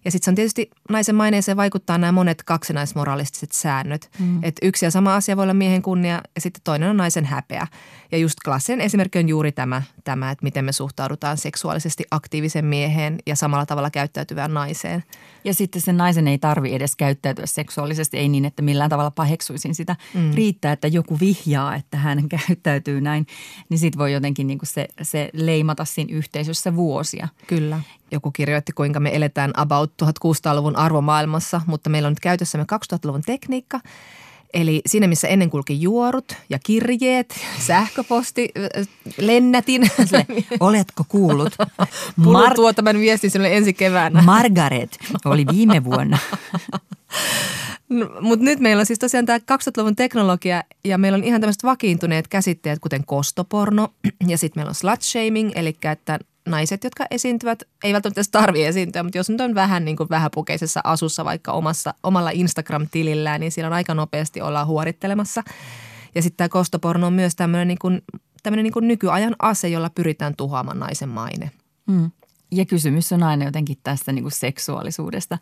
Ja sitten se on tietysti naisen maineeseen vaikuttaa nämä monet kaksinaismoraalistiset säännöt. Mm. Että yksi ja sama asia voi olla miehen kunnia ja sitten toinen on naisen häpeä. Ja just klassinen esimerkki on juuri tämä, tämä, että miten me suhtaudutaan seksuaalisesti aktiivisen mieheen ja samalla tavalla käyttäytyvään naiseen. Ja sitten sen naisen ei tarvi edes käyttäytyä seksuaalisesti, ei niin, että millään tavalla paheksuisin sitä. Mm. Riittää, että joku vihjaa, että hän (laughs) käyttäytyy näin, niin sitten voi jotenkin niin kuin se, se leimata siinä yhteisössä vuosia. Kyllä. Joku kirjoitti, kuinka me eletään about 1600-luvun arvomaailmassa, mutta meillä on nyt käytössämme 2000-luvun tekniikka – Eli siinä, missä ennen kulki juorut ja kirjeet, sähköposti, lennätin. Oletko kuullut? (laughs) Mar- tuo tämän viestin sinulle ensi keväänä. Margaret oli viime vuonna. (laughs) No, Mutta nyt meillä on siis tosiaan tämä 2000-luvun teknologia ja meillä on ihan tämmöiset vakiintuneet käsitteet, kuten kostoporno ja sitten meillä on slut shaming, eli että naiset, jotka esiintyvät, ei välttämättä edes tarvitse esiintyä, mutta jos nyt on vähän niin kuin vähäpukeisessa asussa vaikka omassa, omalla Instagram-tilillään, niin siellä on aika nopeasti ollaan huorittelemassa. Ja sitten tämä kostoporno on myös tämmöinen niin kuin, tämmöinen niin kuin nykyajan ase, jolla pyritään tuhoamaan naisen maine. Mm. Ja kysymys on aina jotenkin tästä niin kuin seksuaalisuudesta.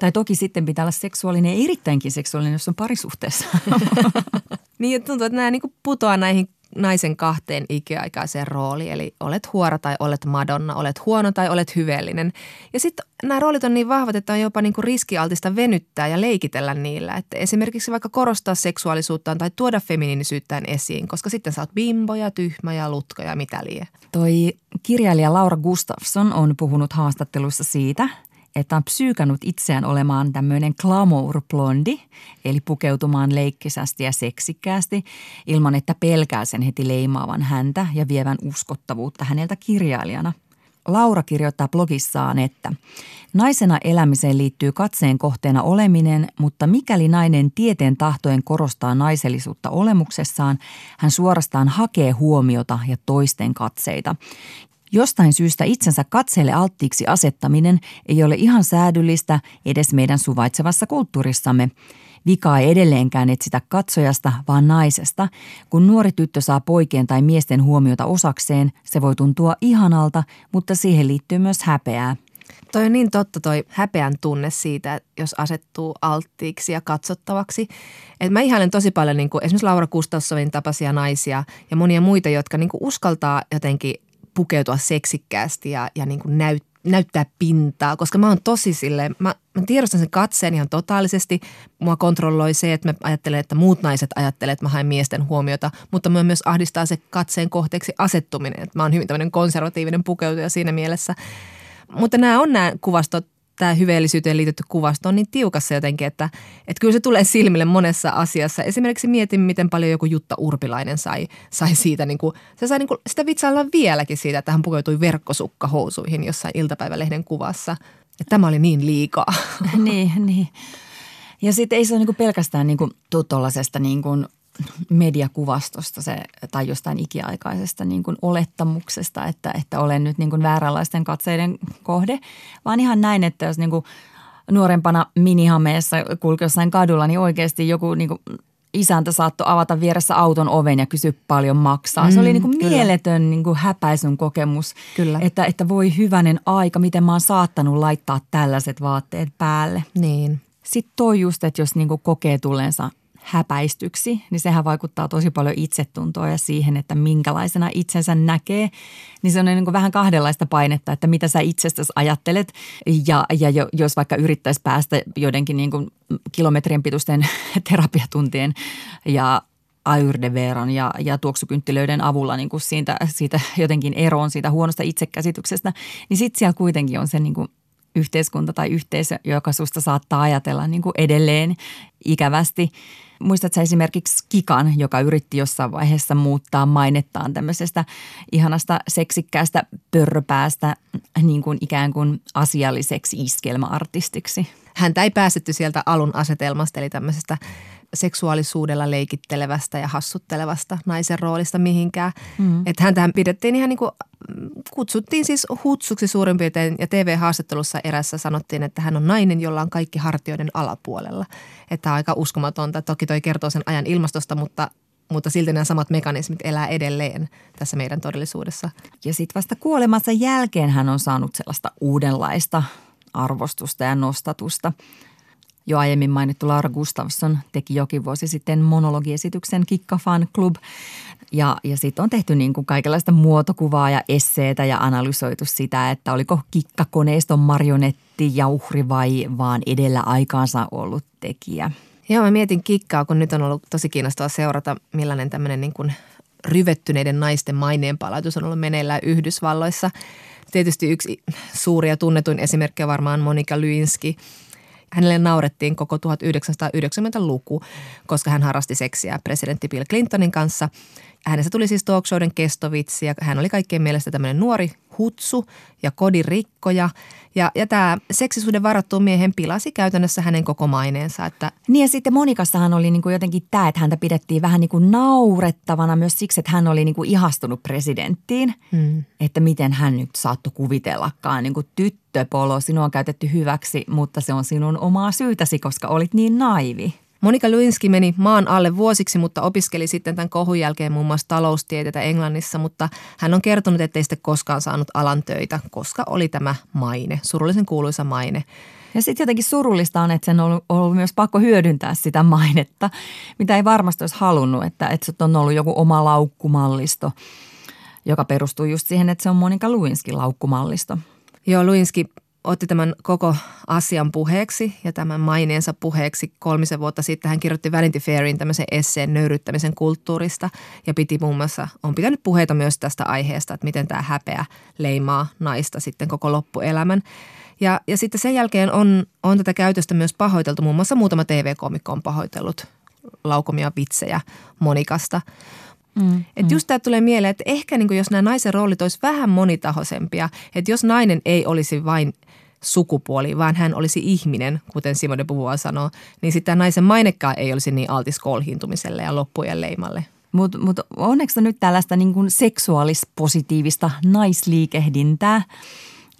Tai toki sitten pitää olla seksuaalinen ja erittäinkin seksuaalinen, jos on parisuhteessa. (laughs) (laughs) niin, tuntuu, että nämä niin kuin putoaa näihin naisen kahteen ikiaikaiseen rooliin. Eli olet huora tai olet madonna, olet huono tai olet hyveellinen. Ja sitten nämä roolit on niin vahvat, että on jopa niin kuin riskialtista venyttää ja leikitellä niillä. Että esimerkiksi vaikka korostaa seksuaalisuuttaan tai tuoda feminiinisyyttään esiin, koska sitten sä oot bimbo ja tyhmä ja lutko ja mitä lie. Toi kirjailija Laura Gustafsson on puhunut haastatteluissa siitä – että on psyykannut itseään olemaan tämmöinen glamour-blondi, eli pukeutumaan leikkisästi ja seksikkäästi, ilman että pelkää sen heti leimaavan häntä ja vievän uskottavuutta häneltä kirjailijana. Laura kirjoittaa blogissaan, että naisena elämiseen liittyy katseen kohteena oleminen, mutta mikäli nainen tieteen tahtojen korostaa naisellisuutta olemuksessaan, hän suorastaan hakee huomiota ja toisten katseita. Jostain syystä itsensä katseelle alttiiksi asettaminen ei ole ihan säädyllistä edes meidän suvaitsevassa kulttuurissamme. Vika ei edelleenkään etsitä katsojasta, vaan naisesta. Kun nuori tyttö saa poikien tai miesten huomiota osakseen, se voi tuntua ihanalta, mutta siihen liittyy myös häpeää. Toi on niin totta toi häpeän tunne siitä, jos asettuu alttiiksi ja katsottavaksi. Et mä ihailen tosi paljon niin kuin esimerkiksi Laura Gustafssonin tapaisia naisia ja monia muita, jotka niin kuin uskaltaa jotenkin pukeutua seksikkäästi ja, ja niin kuin näyt, näyttää pintaa, koska mä oon tosi sille, mä, mä tiedostan sen katseen ihan totaalisesti. Mua kontrolloi se, että mä ajattelen, että muut naiset ajattelee, että mä haen miesten huomiota, mutta mua myös ahdistaa se katseen kohteeksi asettuminen. Että mä oon hyvin tämmöinen konservatiivinen pukeutuja siinä mielessä. Mutta nämä on nämä kuvastot tämä hyveellisyyteen liitetty kuvasto on niin tiukassa jotenkin, että, että kyllä se tulee silmille monessa asiassa. Esimerkiksi mietin, miten paljon joku Jutta Urpilainen sai, sai siitä, niin kuin, se sai niin kuin, sitä vitsailla vieläkin siitä, että hän pukeutui verkkosukkahousuihin jossain iltapäivälehden kuvassa. Että tämä oli niin liikaa. (laughs) niin, niin. Ja sitten ei se ole niin pelkästään niin kuin, tuollaisesta niin kuin mediakuvastosta se, tai jostain ikiaikaisesta niin kuin olettamuksesta, että, että olen nyt niin kuin vääränlaisten katseiden kohde, vaan ihan näin, että jos niin kuin nuorempana minihameessa kulki jossain kadulla, niin oikeasti joku niin kuin isäntä saattoi avata vieressä auton oven ja kysyä paljon maksaa. Mm, se oli mm, niin kuin mieletön niin kuin häpäisyn kokemus, kyllä. Että, että voi hyvänen aika, miten mä oon saattanut laittaa tällaiset vaatteet päälle. Niin. Sitten toi just, että jos niin kuin kokee tulleensa häpäistyksi, niin sehän vaikuttaa tosi paljon itsetuntoa ja siihen, että minkälaisena itsensä näkee. Niin se on niin kuin vähän kahdenlaista painetta, että mitä sä itsestäsi ajattelet ja, ja jos vaikka yrittäisi päästä joidenkin niin kuin kilometrien pituisten (laughs) terapiatuntien ja ayurvedan ja, ja tuoksukynttilöiden avulla niin kuin siitä, siitä jotenkin eroon siitä huonosta itsekäsityksestä, niin sitten siellä kuitenkin on se niin kuin yhteiskunta tai yhteisö, joka susta saattaa ajatella niin kuin edelleen ikävästi. Muistatko esimerkiksi Kikan, joka yritti jossain vaiheessa muuttaa mainettaan tämmöisestä ihanasta seksikkäästä pörröpäästä niin kuin ikään kuin asialliseksi iskelmäartistiksi? Häntä ei päästetty sieltä alun asetelmasta, eli tämmöisestä seksuaalisuudella leikittelevästä ja hassuttelevasta naisen roolista mihinkään. Mm. Että häntähän pidettiin ihan niin kuin, kutsuttiin siis hutsuksi suurin piirtein ja TV-haastattelussa erässä sanottiin, että hän on nainen, jolla on kaikki hartioiden alapuolella. Että aika uskomatonta. Toki toi kertoo sen ajan ilmastosta, mutta mutta silti nämä samat mekanismit elää edelleen tässä meidän todellisuudessa. Ja sitten vasta kuolemansa jälkeen hän on saanut sellaista uudenlaista arvostusta ja nostatusta. Jo aiemmin mainittu Laura Gustafsson teki jokin vuosi sitten monologiesityksen Kikka Fan Club. Ja, ja sitten on tehty niin kuin kaikenlaista muotokuvaa ja esseitä ja analysoitu sitä, että oliko Kikka koneiston marionetti ja uhri vai vaan edellä aikaansa ollut tekijä. Joo, mä mietin Kikkaa, kun nyt on ollut tosi kiinnostavaa seurata, millainen tämmöinen niin kuin ryvettyneiden naisten maineen palautus on ollut meneillään Yhdysvalloissa. Tietysti yksi suuri ja tunnetuin esimerkki on varmaan Monika Lewinsky – Hänelle naurettiin koko 1990-luku, koska hän harrasti seksiä presidentti Bill Clintonin kanssa. Hänestä tuli siis talkshowden kestovitsi ja hän oli kaikkien mielestä tämmöinen nuori hutsu ja kodirikkoja. Ja, ja tämä seksisuuden varattu miehen pilasi käytännössä hänen koko maineensa. Että niin ja sitten Monikassahan oli niin kuin jotenkin tämä, että häntä pidettiin vähän niin kuin naurettavana myös siksi, että hän oli niin kuin ihastunut presidenttiin. Hmm. Että miten hän nyt saattoi kuvitellakaan niin kuin tyttöpolo, sinua on käytetty hyväksi, mutta se on sinun omaa syytäsi, koska olit niin naivi. Monika Lewinsky meni maan alle vuosiksi, mutta opiskeli sitten tämän kohun jälkeen muun muassa taloustieteitä Englannissa, mutta hän on kertonut, ettei sitten koskaan saanut alan töitä, koska oli tämä maine, surullisen kuuluisa maine. Ja sitten jotenkin surullista on, että sen on ollut, ollut myös pakko hyödyntää sitä mainetta, mitä ei varmasti olisi halunnut, että, että se on ollut joku oma laukkumallisto, joka perustuu just siihen, että se on Monika Lewinsky laukkumallisto. Joo, Lewinsky otti tämän koko asian puheeksi ja tämän maineensa puheeksi kolmisen vuotta sitten. Hän kirjoitti Vanity Fairin tämmöisen esseen nöyryttämisen kulttuurista ja piti muun muassa, on pitänyt puheita myös tästä aiheesta, että miten tämä häpeä leimaa naista sitten koko loppuelämän. Ja, ja sitten sen jälkeen on, on tätä käytöstä myös pahoiteltu. Muun muassa muutama TV-komikko on pahoitellut laukomia vitsejä Monikasta. Mm, että mm. just tämä tulee mieleen, että ehkä niin jos nämä naisen roolit olisi vähän monitahoisempia, että jos nainen ei olisi vain sukupuoli, vaan hän olisi ihminen, kuten Simone Beauvoir sanoo, niin sitten naisen mainekkaa ei olisi niin altis kolhiintumiselle ja loppujen leimalle. Mutta mut onneksi nyt tällaista niin kuin seksuaalispositiivista naisliikehdintää,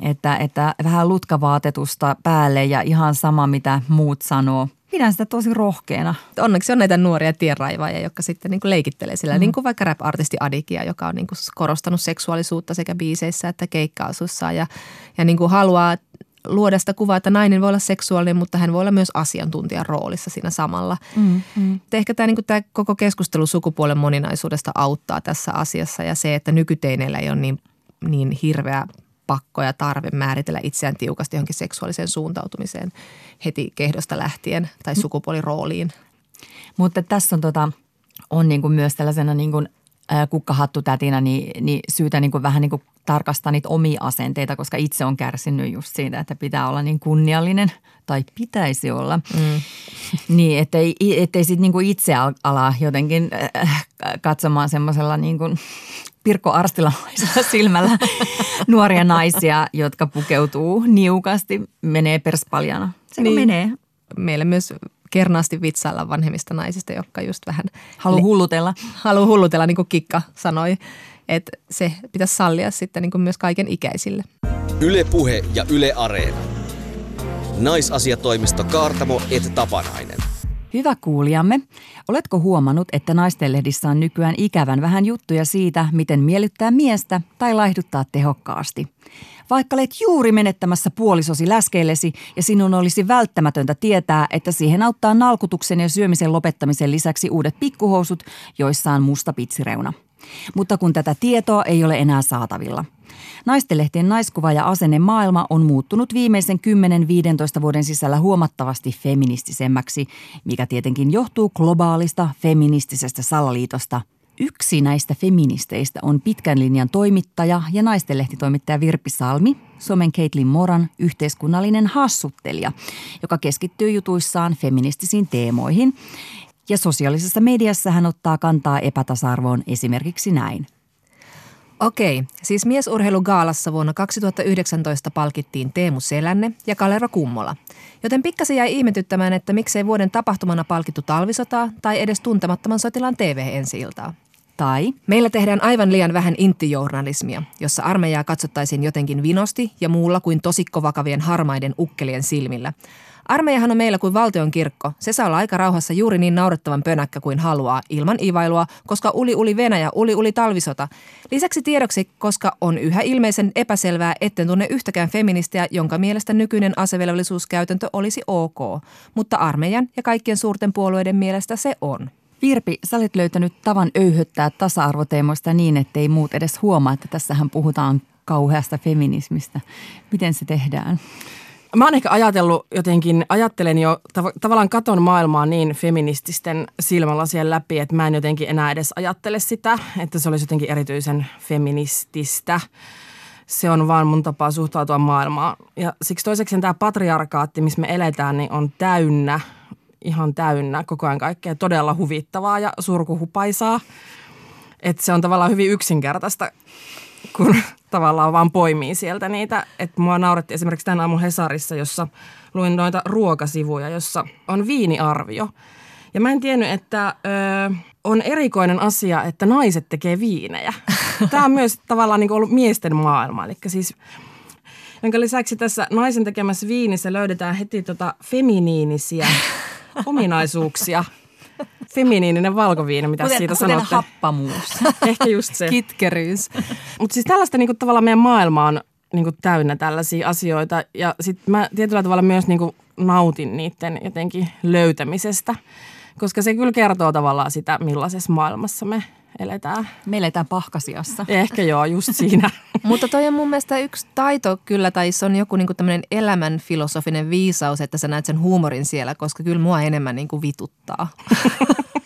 että, että vähän lutkavaatetusta päälle ja ihan sama mitä muut sanoo – Pidän sitä tosi rohkeana. Onneksi on näitä nuoria tienraivaajia, jotka sitten niin kuin leikittelee sillä, mm. niin kuin vaikka rap-artisti Adikia, joka on niin kuin korostanut seksuaalisuutta sekä biiseissä että keikkaasussa ja, ja niin kuin haluaa luoda sitä kuvaa, että nainen voi olla seksuaalinen, mutta hän voi olla myös asiantuntijan roolissa siinä samalla. Mm, mm. Ehkä tämä, niin kuin tämä koko keskustelu sukupuolen moninaisuudesta auttaa tässä asiassa ja se, että nykyteineillä ei ole niin, niin hirveä pakko ja tarve määritellä itseään tiukasti johonkin seksuaaliseen suuntautumiseen heti kehdosta lähtien tai mm. sukupuolirooliin. Mutta tässä on, tota, on niin kuin myös tällaisena niin kuin kukkahattutätinä niin, niin syytä niin kuin vähän niin kuin tarkastaa niitä omia asenteita, koska itse on kärsinyt just siitä, että pitää olla niin kunniallinen tai pitäisi olla. Mm. (laughs) Niin, ettei, ettei sitten niin itse ala jotenkin katsomaan semmoisella niin kuin Pirkko Arstilamaisella (laughs) silmällä (laughs) nuoria naisia, jotka pukeutuu niukasti, menee perspaljana. Se niin. menee. Meillä myös kernaasti vitsailla vanhemmista naisista, jotka just vähän Halu hullutella. haluaa hullutella, niin kuin Kikka sanoi. Että se pitäisi sallia sitten niin kuin myös kaiken ikäisille. Yle Puhe ja Yle Areena. Naisasiatoimisto Kaartamo et Tapanainen. Hyvä kuulijamme, oletko huomannut, että naistenlehdissä on nykyään ikävän vähän juttuja siitä, miten miellyttää miestä tai laihduttaa tehokkaasti? Vaikka olet juuri menettämässä puolisosi läskeillesi ja sinun olisi välttämätöntä tietää, että siihen auttaa nalkutuksen ja syömisen lopettamisen lisäksi uudet pikkuhousut, joissa on musta pitsireuna. Mutta kun tätä tietoa ei ole enää saatavilla. Naistenlehtien naiskuva ja asenne maailma on muuttunut viimeisen 10-15 vuoden sisällä huomattavasti feministisemmäksi, mikä tietenkin johtuu globaalista feministisestä salaliitosta. Yksi näistä feministeistä on pitkän linjan toimittaja ja naistenlehtitoimittaja Virpi Salmi, somen Caitlin Moran yhteiskunnallinen hassuttelija, joka keskittyy jutuissaan feministisiin teemoihin. Ja sosiaalisessa mediassa hän ottaa kantaa epätasa-arvoon esimerkiksi näin. Okei, siis miesurheilugaalassa vuonna 2019 palkittiin Teemu Selänne ja Kalero Kummola. Joten pikkasen jäi ihmetyttämään, että miksei vuoden tapahtumana palkittu talvisotaa tai edes tuntemattoman sotilaan tv ensi iltaa. Tai Meillä tehdään aivan liian vähän intijournalismia, jossa armeijaa katsottaisiin jotenkin vinosti ja muulla kuin tosikkovakavien harmaiden ukkelien silmillä. Armeijahan on meillä kuin valtion kirkko. Se saa olla aika rauhassa juuri niin naurettavan pönäkkä kuin haluaa, ilman ivailua, koska uli uli Venäjä, uli uli talvisota. Lisäksi tiedoksi, koska on yhä ilmeisen epäselvää, etten tunne yhtäkään feministiä, jonka mielestä nykyinen asevelvollisuuskäytäntö olisi ok. Mutta armeijan ja kaikkien suurten puolueiden mielestä se on. Virpi, sä olet löytänyt tavan öyhöttää tasa-arvoteemoista niin, ettei muut edes huomaa, että tässähän puhutaan kauheasta feminismistä. Miten se tehdään? Mä oon ehkä ajatellut jotenkin, ajattelen jo, tav- tavallaan katon maailmaa niin feminististen silmälasien läpi, että mä en jotenkin enää edes ajattele sitä, että se olisi jotenkin erityisen feminististä. Se on vaan mun tapa suhtautua maailmaan. Ja siksi toiseksi tämä patriarkaatti, missä me eletään, niin on täynnä, ihan täynnä koko ajan kaikkea todella huvittavaa ja surkuhupaisaa. Että se on tavallaan hyvin yksinkertaista kun (laughs) tavallaan vaan poimii sieltä niitä. Että mua nauretti esimerkiksi tänä aamun Hesarissa, jossa luin noita ruokasivuja, jossa on viiniarvio. Ja mä en tiennyt, että ö, on erikoinen asia, että naiset tekee viinejä. (laughs) Tämä on myös tavallaan niin ollut miesten maailma. Eli siis jonka lisäksi tässä naisen tekemässä viinissä löydetään heti tota feminiinisiä (laughs) ominaisuuksia. Feminiininen valkoviini, mitä Kuten, siitä kuten sanotte. happamuus. (laughs) Ehkä just se. Kitkeryys. Mutta siis tällaista niinku, tavallaan meidän maailma on niinku, täynnä tällaisia asioita. Ja sitten mä tietyllä tavalla myös niinku, nautin niiden jotenkin löytämisestä. Koska se kyllä kertoo tavallaan sitä, millaisessa maailmassa me eletään. Me eletään pahkasiassa. Ehkä joo, just siinä. (laughs) Mutta toi on mun mielestä yksi taito kyllä, tai se on joku niinku tämmöinen elämän filosofinen viisaus, että sä näet sen huumorin siellä, koska kyllä mua enemmän niinku vituttaa.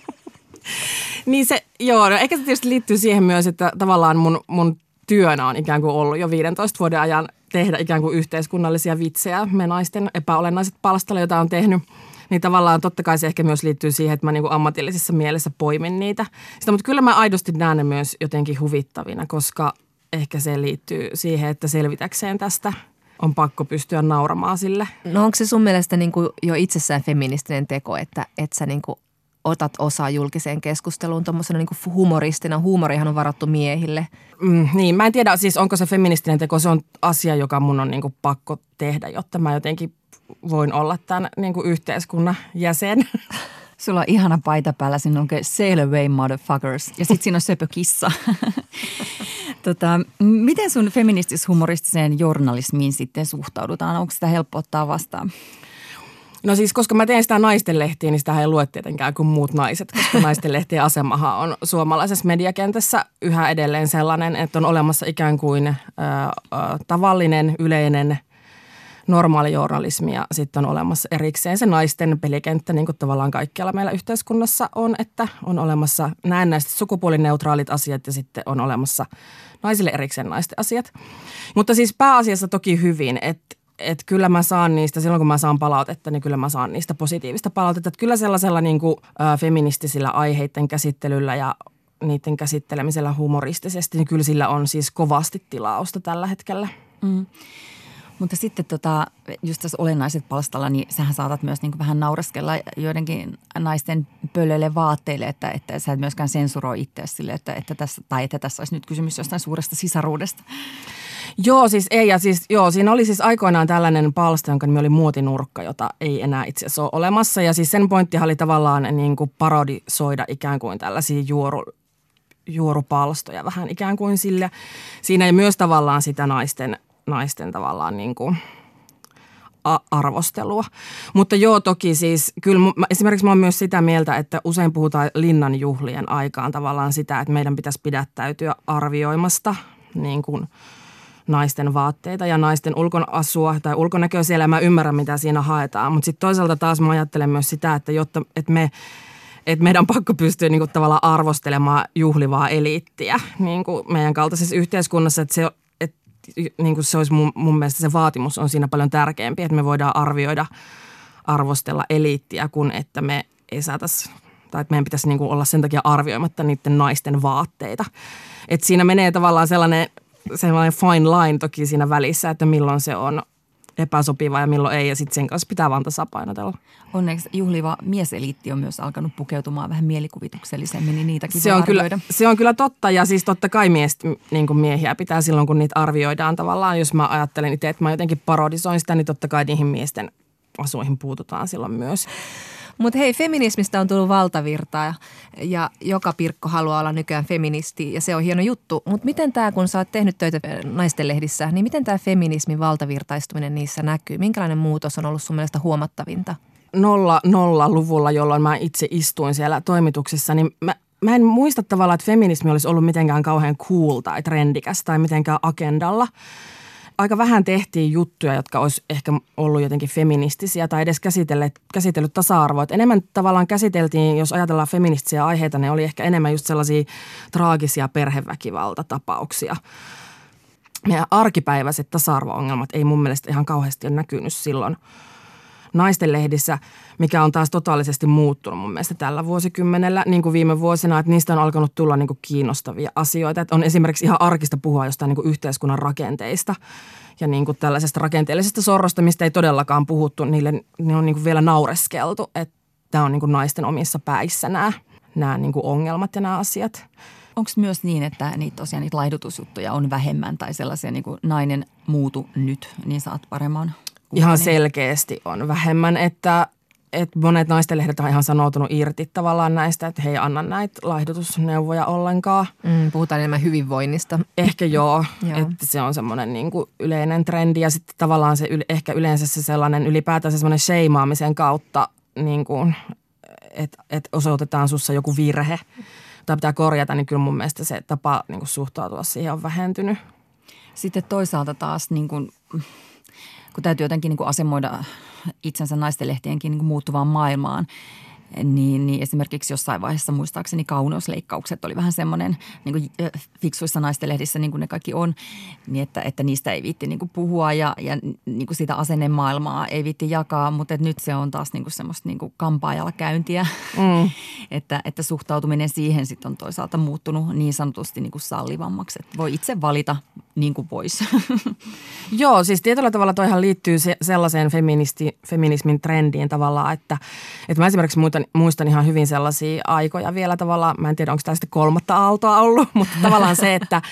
(laughs) niin se, joo, no ehkä se tietysti liittyy siihen myös, että tavallaan mun, mun työnä on ikään kuin ollut jo 15 vuoden ajan tehdä ikään kuin yhteiskunnallisia vitsejä. Me naisten epäolennaiset palstalle, joita on tehnyt niin tavallaan totta kai se ehkä myös liittyy siihen, että mä niin kuin ammatillisessa mielessä poimin niitä. Sitä, mutta kyllä mä aidosti näen ne myös jotenkin huvittavina, koska ehkä se liittyy siihen, että selvitäkseen tästä on pakko pystyä nauramaan sille. No onko se sun mielestä niin kuin jo itsessään feministinen teko, että, että sä niin kuin otat osaa julkiseen keskusteluun tuommoisena niin humoristina? Huumorihan on varattu miehille. Mm, niin, mä en tiedä siis onko se feministinen teko, se on asia, joka mun on niin kuin pakko tehdä, jotta mä jotenkin voin olla tämän niin kuin yhteiskunnan jäsen. (laughs) Sulla on ihana paita päällä, siinä on Sail Away Motherfuckers ja sitten siinä on söpökissa. (laughs) tota, miten sun feministis-humoristiseen journalismiin sitten suhtaudutaan? Onko sitä helppo ottaa vastaan? No siis, koska mä teen sitä naistenlehtiä, niin sitä ei lue tietenkään kuin muut naiset, koska (laughs) naistenlehtien asemahan on suomalaisessa mediakentässä yhä edelleen sellainen, että on olemassa ikään kuin äh, äh, tavallinen, yleinen – normaali journalismi ja sitten on olemassa erikseen se naisten pelikenttä, niin kuin tavallaan kaikkialla meillä yhteiskunnassa on, että on olemassa näennäiset sukupuolineutraalit asiat ja sitten on olemassa naisille erikseen naisten asiat. Mutta siis pääasiassa toki hyvin, että että kyllä mä saan niistä, silloin kun mä saan palautetta, niin kyllä mä saan niistä positiivista palautetta. Että kyllä sellaisella niin kuin, ä, feministisillä aiheiden käsittelyllä ja niiden käsittelemisellä humoristisesti, niin kyllä sillä on siis kovasti tilausta tällä hetkellä. Mm. Mutta sitten tota, just tässä olennaiset palstalla, niin sähän saatat myös niin vähän naureskella joidenkin naisten pölöille vaatteille, että, että sä et myöskään sensuroi itse sille, että, että tässä, tai että tässä olisi nyt kysymys jostain suuresta sisaruudesta. Joo, siis ei. Ja siis, joo, siinä oli siis aikoinaan tällainen palsta, jonka nimi oli Muotinurkka, jota ei enää itse asiassa ole olemassa. Ja siis sen pointtihan oli tavallaan niin kuin parodisoida ikään kuin tällaisia juoru, juorupalstoja vähän ikään kuin sillä. Siinä ei myös tavallaan sitä naisten, naisten tavallaan niin kuin arvostelua. Mutta joo, toki siis kyllä mä, esimerkiksi mä oon myös sitä mieltä, että usein puhutaan linnan juhlien aikaan tavallaan sitä, että meidän pitäisi pidättäytyä arvioimasta niin kuin naisten vaatteita ja naisten ulkonasua tai ulkonäköä siellä. Mä ymmärrän, mitä siinä haetaan, mutta sitten toisaalta taas mä ajattelen myös sitä, että jotta että me että meidän on pakko pystyä niin kuin, tavallaan arvostelemaan juhlivaa eliittiä niin kuin meidän kaltaisessa yhteiskunnassa, että se, niin kuin se olisi mun, mun mielestä se vaatimus on siinä paljon tärkeämpi, että me voidaan arvioida, arvostella eliittiä, kun että me ei saataisi tai että meidän pitäisi niin kuin olla sen takia arvioimatta niiden naisten vaatteita. Et siinä menee tavallaan sellainen, sellainen fine line toki siinä välissä, että milloin se on epäsopiva ja milloin ei, ja sitten sen kanssa pitää vaan tasapainotella. Onneksi juhliva mieseliitti on myös alkanut pukeutumaan vähän mielikuvituksellisemmin, niin niitäkin se on, kyllä, se on kyllä totta, ja siis totta kai mies, niin kuin miehiä pitää silloin, kun niitä arvioidaan tavallaan. Jos mä ajattelen itse, että mä jotenkin parodisoin sitä, niin totta kai niihin miesten asuihin puututaan silloin myös. Mutta hei, feminismistä on tullut valtavirtaa ja, ja joka pirkko haluaa olla nykyään feministi ja se on hieno juttu. Mutta miten tämä, kun sä oot tehnyt töitä naistenlehdissä, niin miten tämä feminismin valtavirtaistuminen niissä näkyy? Minkälainen muutos on ollut sun mielestä huomattavinta? Nolla, nolla luvulla, jolloin mä itse istuin siellä toimituksessa, niin mä, mä en muista tavallaan, että feminismi olisi ollut mitenkään kauhean cool tai trendikäs tai mitenkään agendalla – aika vähän tehtiin juttuja, jotka olisi ehkä ollut jotenkin feministisiä tai edes käsitellyt, käsitellyt tasa-arvoa. Enemmän tavallaan käsiteltiin, jos ajatellaan feministisiä aiheita, ne oli ehkä enemmän just sellaisia traagisia perheväkivaltatapauksia. Meidän arkipäiväiset tasa-arvo-ongelmat ei mun mielestä ihan kauheasti ole näkynyt silloin – naisten lehdissä, mikä on taas totaalisesti muuttunut mun mielestä tällä vuosikymmenellä, niin kuin viime vuosina, että niistä on alkanut tulla niin kuin kiinnostavia asioita. Että on esimerkiksi ihan arkista puhua jostain niin kuin yhteiskunnan rakenteista ja niin kuin tällaisesta rakenteellisesta sorrosta, mistä ei todellakaan puhuttu, niille ne on niin kuin vielä naureskeltu, että tämä on niin kuin naisten omissa päissä nämä, nämä niin kuin ongelmat ja nämä asiat. Onko myös niin, että niitä tosiaan niitä laihdutusjuttuja on vähemmän tai sellaisia niin kuin nainen muutu nyt, niin saat paremman Ihan selkeästi on vähemmän, että, että monet lehdet on ihan sanoutunut irti tavallaan näistä, että he ei anna näitä laihdutusneuvoja ollenkaan. Mm, puhutaan enemmän hyvinvoinnista. Ehkä joo, (laughs) joo. että se on semmoinen niin yleinen trendi ja sitten tavallaan se ehkä yleensä se sellainen ylipäätään se semmoinen sheimaamisen kautta, niin kuin, että, että osoitetaan sussa joku virhe tai pitää korjata, niin kyllä mun mielestä se tapa niin kuin suhtautua siihen on vähentynyt. Sitten toisaalta taas niin kuin kun täytyy jotenkin niin kuin asemoida itsensä naistenlehtienkin niin kuin muuttuvaan maailmaan – niin, niin esimerkiksi jossain vaiheessa muistaakseni kauneusleikkaukset oli vähän semmoinen niin kuin fiksuissa naistenlehdissä, niin kuin ne kaikki on, niin että, että niistä ei viitti niin kuin puhua ja, ja niin kuin sitä asennemaailmaa ei viitti jakaa, mutta nyt se on taas niin kuin semmoista niin kuin kampaajalla käyntiä, mm. (laughs) että, että suhtautuminen siihen sitten on toisaalta muuttunut niin sanotusti niin kuin sallivammaksi, että voi itse valita niin kuin voisi. (laughs) Joo, siis tietyllä tavalla toihan liittyy se, sellaiseen feministi, feminismin trendiin tavallaan, että, että mä esimerkiksi muistan, muistan ihan hyvin sellaisia aikoja vielä tavallaan, mä en tiedä onko sitten kolmatta aaltoa ollut, (laughs) mutta tavallaan se, että,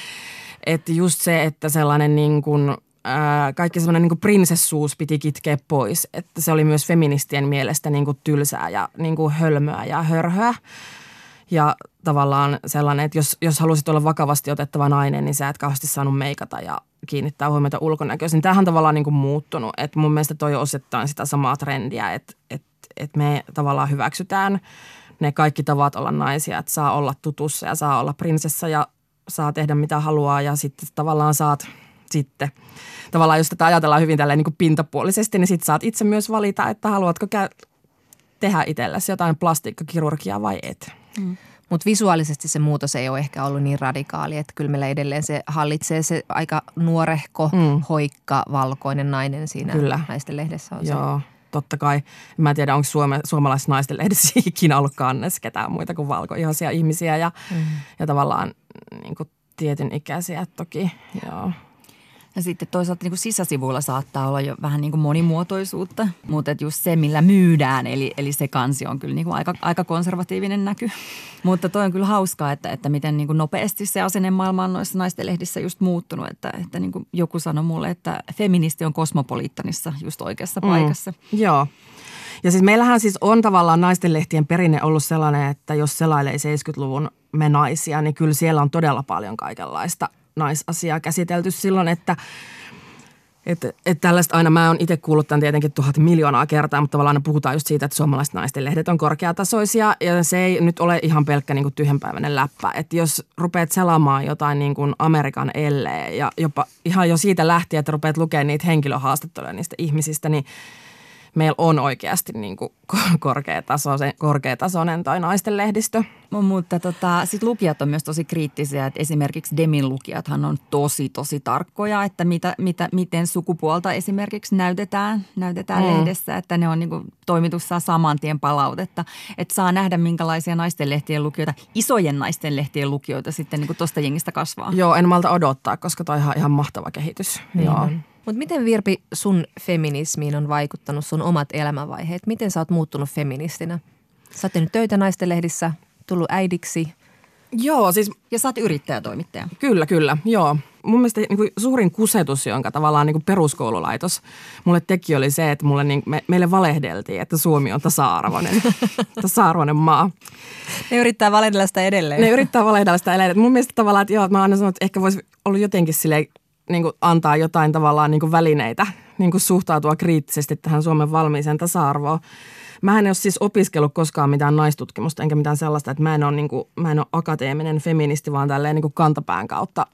että just se, että sellainen niin kuin, ää, kaikki sellainen niin prinsessuus piti kitkeä pois, että se oli myös feministien mielestä niin kuin tylsää ja niin kuin hölmöä ja hörhöä. Ja tavallaan sellainen, että jos, jos halusit olla vakavasti otettava nainen, niin sä et kauheasti saanut meikata ja kiinnittää huomiota ulkonäköön. Niin tämähän on tavallaan niin kuin muuttunut. Että mun mielestä toi osittain sitä samaa trendiä, että, että, että me tavallaan hyväksytään ne kaikki tavat olla naisia. Että saa olla tutussa ja saa olla prinsessa ja saa tehdä mitä haluaa ja sitten tavallaan saat sitten tavallaan jos tätä ajatellaan hyvin tälleen niin kuin pintapuolisesti, niin sitten saat itse myös valita, että haluatko käy- tehdä itsellesi jotain plastiikkakirurgiaa vai et. Mm. Mutta visuaalisesti se muutos ei ole ehkä ollut niin radikaali, että kyllä meillä edelleen se hallitsee se aika nuorehko, mm. hoikka, valkoinen nainen siinä kyllä. naisten lehdessä on Joo. Se. Totta kai. Mä en tiedä, onko suome, suomalaisessa naisten lehdessä (laughs) ikinä ollut kannessa ketään muita kuin valkoihoisia ihmisiä ja, mm. ja tavallaan niin kuin tietyn ikäisiä toki. Joo. Ja sitten toisaalta niin kuin sisäsivuilla saattaa olla jo vähän niin kuin monimuotoisuutta, mutta että just se, millä myydään, eli, eli se kansi on kyllä niin kuin aika, aika konservatiivinen näky. Mutta toi on kyllä hauskaa, että, että miten niin kuin nopeasti se asennemaailma on noissa naisten lehdissä just muuttunut. Että, että niin kuin joku sanoi mulle, että feministi on kosmopoliittanissa just oikeassa mm. paikassa. Joo. Ja siis meillähän siis on tavallaan naistenlehtien perinne ollut sellainen, että jos selailee 70-luvun me naisia, niin kyllä siellä on todella paljon kaikenlaista naisasiaa käsitelty silloin, että että et tällaista aina, mä oon itse kuullut tämän tietenkin tuhat miljoonaa kertaa, mutta tavallaan puhutaan just siitä, että suomalaiset naisten lehdet on korkeatasoisia ja se ei nyt ole ihan pelkkä niin tyhjänpäiväinen läppä. Että jos rupeat selaamaan jotain niin kuin Amerikan ellee ja jopa ihan jo siitä lähtien, että rupeat lukemaan niitä henkilöhaastatteluja niistä ihmisistä, niin – meillä on oikeasti niin kuin korkeatasoinen, korkeatasoinen toi naisten lehdistö. Mutta tota, sitten lukijat on myös tosi kriittisiä, että esimerkiksi Demin lukijathan on tosi tosi tarkkoja, että mitä, mitä, miten sukupuolta esimerkiksi näytetään, näytetään mm. lehdessä, että ne on niin kuin, toimitus saa saman tien palautetta, että saa nähdä minkälaisia naisten lehtien lukijoita, isojen naisten lehtien lukijoita sitten niin tuosta jengistä kasvaa. Joo, en malta odottaa, koska toi on ihan, ihan mahtava kehitys. Niin Joo. On. Mutta miten Virpi sun feminismiin on vaikuttanut sun omat elämänvaiheet? Miten sä oot muuttunut feministinä? Sä oot tehnyt töitä naistenlehdissä, tullut äidiksi. Joo, siis... Ja sä oot yrittäjätoimittaja. Kyllä, kyllä, joo. Mun mielestä niin kuin suurin kusetus, jonka tavallaan niin kuin peruskoululaitos mulle teki, oli se, että mulle, niin, me, meille valehdeltiin, että Suomi on tasa-arvoinen, (laughs) tasa-arvoinen maa. Ne yrittää valehdella sitä edelleen. Ne yrittää valehdella sitä edelleen. Mun mielestä tavallaan, että joo, mä aina sanon, että ehkä voisi ollut jotenkin silleen niin kuin antaa jotain tavallaan niin kuin välineitä niin kuin suhtautua kriittisesti tähän Suomen valmiiseen tasa-arvoon. Mä en ole siis opiskellut koskaan mitään naistutkimusta enkä mitään sellaista, että mä en ole, niin kuin, mä en ole akateeminen feministi, vaan tälleen niin kuin kantapään kautta.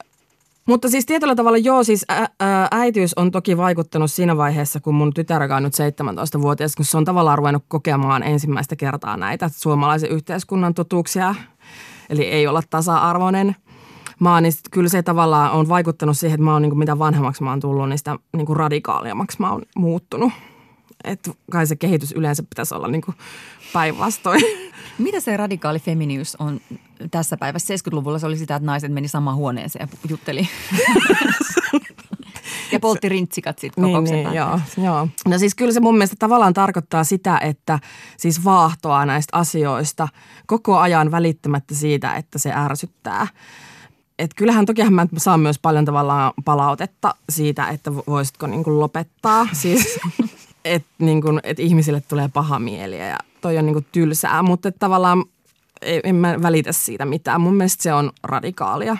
Mutta siis tietyllä tavalla joo, siis ä, ä, äitiys on toki vaikuttanut siinä vaiheessa, kun mun tytär on nyt 17-vuotias, kun se on tavallaan ruvennut kokemaan ensimmäistä kertaa näitä suomalaisen yhteiskunnan totuuksia. Eli ei olla tasa-arvoinen – maa, niin kyllä se tavallaan on vaikuttanut siihen, että mä oon niin kuin mitä vanhemmaksi mä oon tullut, niin sitä niin kuin radikaaliammaksi mä oon muuttunut. Että kai se kehitys yleensä pitäisi olla niin päinvastoin. (laughs) Mitä se radikaali feminius on tässä päivässä? 70-luvulla se oli sitä, että naiset meni samaan huoneeseen ja jutteli. (laughs) ja poltti rintsikat sitten niin, niin, joo, joo. No siis kyllä se mun mielestä tavallaan tarkoittaa sitä, että siis vaahtoa näistä asioista koko ajan välittämättä siitä, että se ärsyttää et kyllähän tokihan mä saan myös paljon tavallaan palautetta siitä, että voisitko niin kuin lopettaa. (laughs) Siis, että niin kuin, et ihmisille tulee paha mieli ja toi on niin kuin tylsää, mutta tavallaan en mä välitä siitä mitään. Mun mielestä se on radikaalia.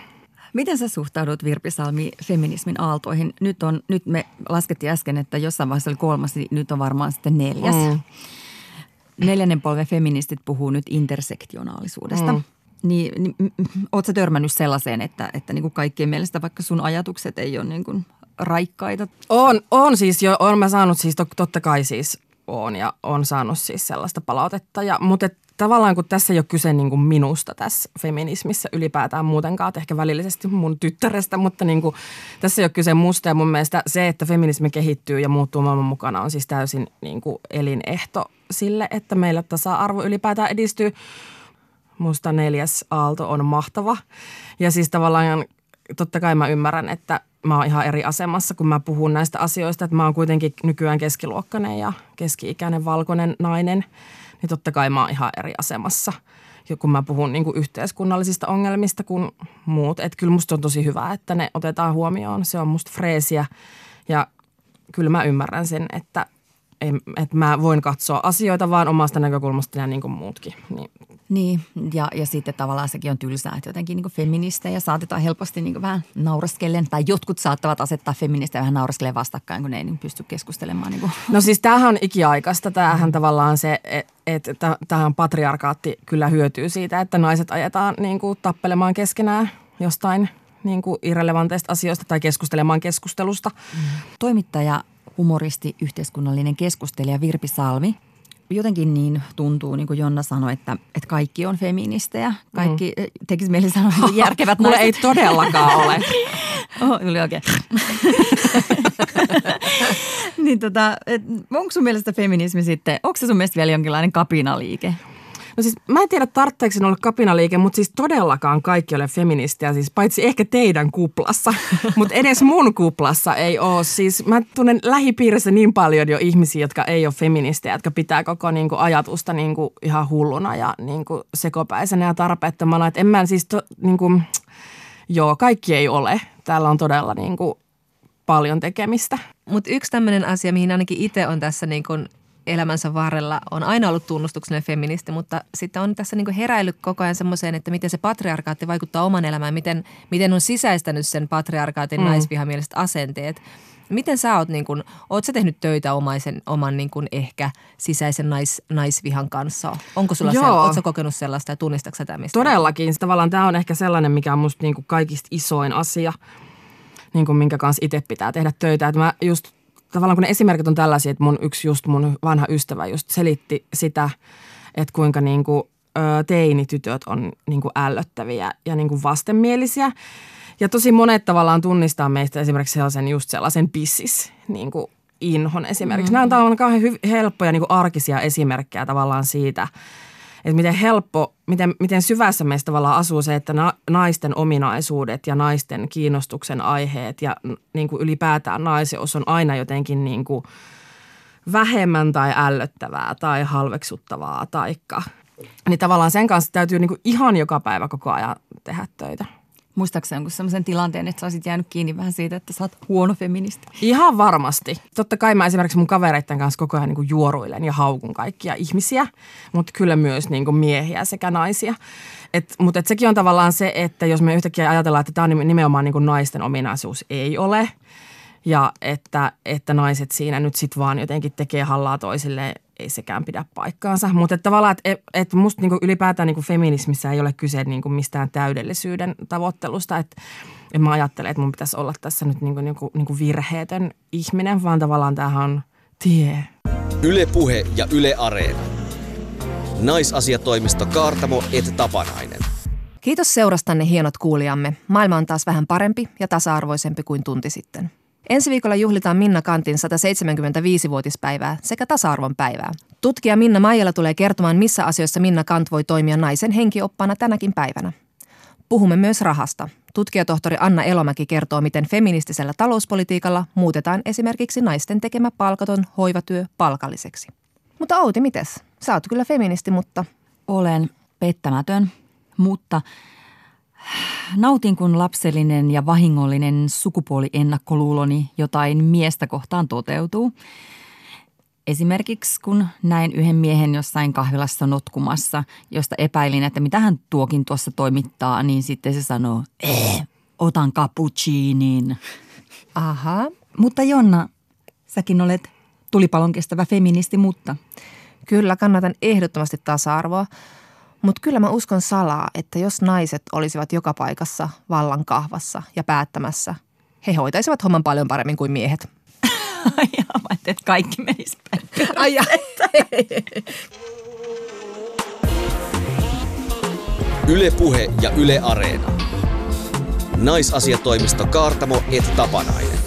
Miten sä suhtaudut Virpi Salmi feminismin aaltoihin? Nyt, on, nyt me laskettiin äsken, että jossain vaiheessa oli kolmas, niin nyt on varmaan sitten neljäs. Mm. Neljännen polven feministit puhuu nyt intersektionaalisuudesta. Mm. Niin, niin ootko törmännyt sellaiseen, että, että niin kuin kaikkien mielestä vaikka sun ajatukset ei ole niin kuin raikkaita? On, on siis jo, on mä saanut siis totta kai siis on ja on saanut siis sellaista palautetta. Ja, mutta et, tavallaan kun tässä ei ole kyse niin kuin minusta tässä feminismissä ylipäätään muutenkaan, ehkä välillisesti mun tyttärestä, mutta niin kuin, tässä ei ole kyse musta ja mun mielestä se, että feminismi kehittyy ja muuttuu maailman mukana on siis täysin niin kuin elinehto sille, että meillä tasa-arvo ylipäätään edistyy – musta neljäs aalto on mahtava. Ja siis tavallaan totta kai mä ymmärrän, että mä oon ihan eri asemassa, kun mä puhun näistä asioista. Että mä oon kuitenkin nykyään keskiluokkainen ja keski-ikäinen valkoinen nainen, niin totta kai mä oon ihan eri asemassa kun mä puhun niin kuin yhteiskunnallisista ongelmista kuin muut. Että kyllä musta on tosi hyvä, että ne otetaan huomioon. Se on musta freesiä ja kyllä mä ymmärrän sen, että, että mä voin katsoa asioita vaan omasta näkökulmasta ja niin kuin muutkin. Niin niin, ja, ja sitten tavallaan sekin on tylsää, että jotenkin niin feministejä saatetaan helposti niin vähän nauraskellen, tai jotkut saattavat asettaa feministejä vähän nauraskellen vastakkain, kun ne ei niin pysty keskustelemaan. Niin kuin. (laughs) No siis tämähän on ikiaikaista. Tämähän tavallaan se, että et, tähän patriarkaatti kyllä hyötyy siitä, että naiset ajetaan niin kuin tappelemaan keskenään jostain niin kuin irrelevanteista asioista tai keskustelemaan keskustelusta. Mm. Toimittaja humoristi, yhteiskunnallinen keskustelija Virpi Salmi jotenkin niin tuntuu, niin kuin Jonna sanoi, että, että kaikki on feministejä. Kaikki mm. tekisi mieli sanoa (laughs) järkevät naiset. ei todellakaan ole. (laughs) oh, tuli oikein. (laughs) niin tota, onko sun mielestä feminismi sitten, onko se sun mielestä vielä jonkinlainen kapinaliike? No siis mä en tiedä tarvitseeko sen olla kapinaliike, mutta siis todellakaan kaikki ole feministiä, siis paitsi ehkä teidän kuplassa. (laughs) mutta edes mun kuplassa ei ole. Siis mä tunnen lähipiirissä niin paljon jo ihmisiä, jotka ei ole feministiä, jotka pitää koko niinku ajatusta niinku ihan hulluna ja niinku sekopäisenä ja tarpeettomana. Et en mä siis, to, niinku, joo, kaikki ei ole. Täällä on todella niinku paljon tekemistä. Mutta yksi tämmöinen asia, mihin ainakin itse on tässä niin kuin elämänsä varrella on aina ollut tunnustuksellinen feministi, mutta sitten on tässä niin heräillyt koko ajan semmoiseen, että miten se patriarkaatti vaikuttaa oman elämään, miten, miten on sisäistänyt sen patriarkaatin mm. naisvihamieliset asenteet. Miten sä oot, niin kun, oot sä tehnyt töitä omaisen, oman niin kun ehkä sisäisen nais, naisvihan kanssa? Onko sulla Joo. Sell, sä kokenut sellaista ja tunnistatko sä mistä? Todellakin. Tavallaan tämä on ehkä sellainen, mikä on musta niin kaikista isoin asia, niin kuin minkä kanssa itse pitää tehdä töitä. Että mä just tavallaan kun ne esimerkit on tällaisia, että mun yksi just mun vanha ystävä just selitti sitä, että kuinka niin kuin, teinitytöt on niin kuin ällöttäviä ja niin kuin vastenmielisiä. Ja tosi monet tavallaan tunnistaa meistä esimerkiksi sellaisen just sellaisen pissis niin kuin inhon esimerkiksi. Mm-hmm. Nämä on tavallaan kauhean helppoja niin kuin arkisia esimerkkejä tavallaan siitä – että miten helppo, miten, miten syvässä meistä tavallaan asuu se, että na, naisten ominaisuudet ja naisten kiinnostuksen aiheet ja niin kuin ylipäätään naiseus on aina jotenkin niin kuin vähemmän tai ällöttävää tai halveksuttavaa taikka. Niin tavallaan sen kanssa täytyy niin kuin ihan joka päivä koko ajan tehdä töitä. Muistaakseni jonkun sellaisen tilanteen, että sä olisit jäänyt kiinni vähän siitä, että sä oot huono feministi? Ihan varmasti. Totta kai mä esimerkiksi mun kavereiden kanssa koko ajan niin kuin juoruilen ja haukun kaikkia ihmisiä, mutta kyllä myös niin kuin miehiä sekä naisia. Et, mutta et sekin on tavallaan se, että jos me yhtäkkiä ajatellaan, että tämä on nimenomaan niin kuin naisten ominaisuus, ei ole. Ja että, että naiset siinä nyt sitten vaan jotenkin tekee hallaa toisille ei sekään pidä paikkaansa. Mutta tavallaan, että et, musta niinku ylipäätään niinku feminismissä ei ole kyse niinku mistään täydellisyyden tavoittelusta. Että en mä ajattele, että mun pitäisi olla tässä nyt niinku, niinku, niinku virheetön ihminen, vaan tavallaan tämähän on tie. Yle Puhe ja Yle Areena. Naisasiatoimisto Kaartamo et Tapanainen. Kiitos seurastanne hienot kuulijamme. Maailma on taas vähän parempi ja tasa-arvoisempi kuin tunti sitten. Ensi viikolla juhlitaan Minna Kantin 175-vuotispäivää sekä tasa-arvon päivää. Tutkija Minna Maijala tulee kertomaan, missä asioissa Minna Kant voi toimia naisen henkioppana tänäkin päivänä. Puhumme myös rahasta. Tutkijatohtori Anna Elomäki kertoo, miten feministisellä talouspolitiikalla muutetaan esimerkiksi naisten tekemä palkaton hoivatyö palkalliseksi. Mutta Outi, mites? Sä oot kyllä feministi, mutta... Olen pettämätön, mutta Nautin kun lapsellinen ja vahingollinen sukupuoliennakkoluuloni jotain miestä kohtaan toteutuu. Esimerkiksi kun näin yhden miehen jossain kahvilassa notkumassa, josta epäilin, että mitä hän tuokin tuossa toimittaa, niin sitten se sanoo, eh, otan cappuccinin. Aha. Mutta Jonna, säkin olet tulipalon kestävä feministi, mutta... Kyllä, kannatan ehdottomasti tasa-arvoa. Mutta kyllä mä uskon salaa, että jos naiset olisivat joka paikassa vallan kahvassa ja päättämässä, he hoitaisivat homman paljon paremmin kuin miehet. (laughs) Ai mä että kaikki menisi päin. Ai (laughs) Yle Puhe ja Yle Areena. Naisasiatoimisto Kaartamo et Tapanainen.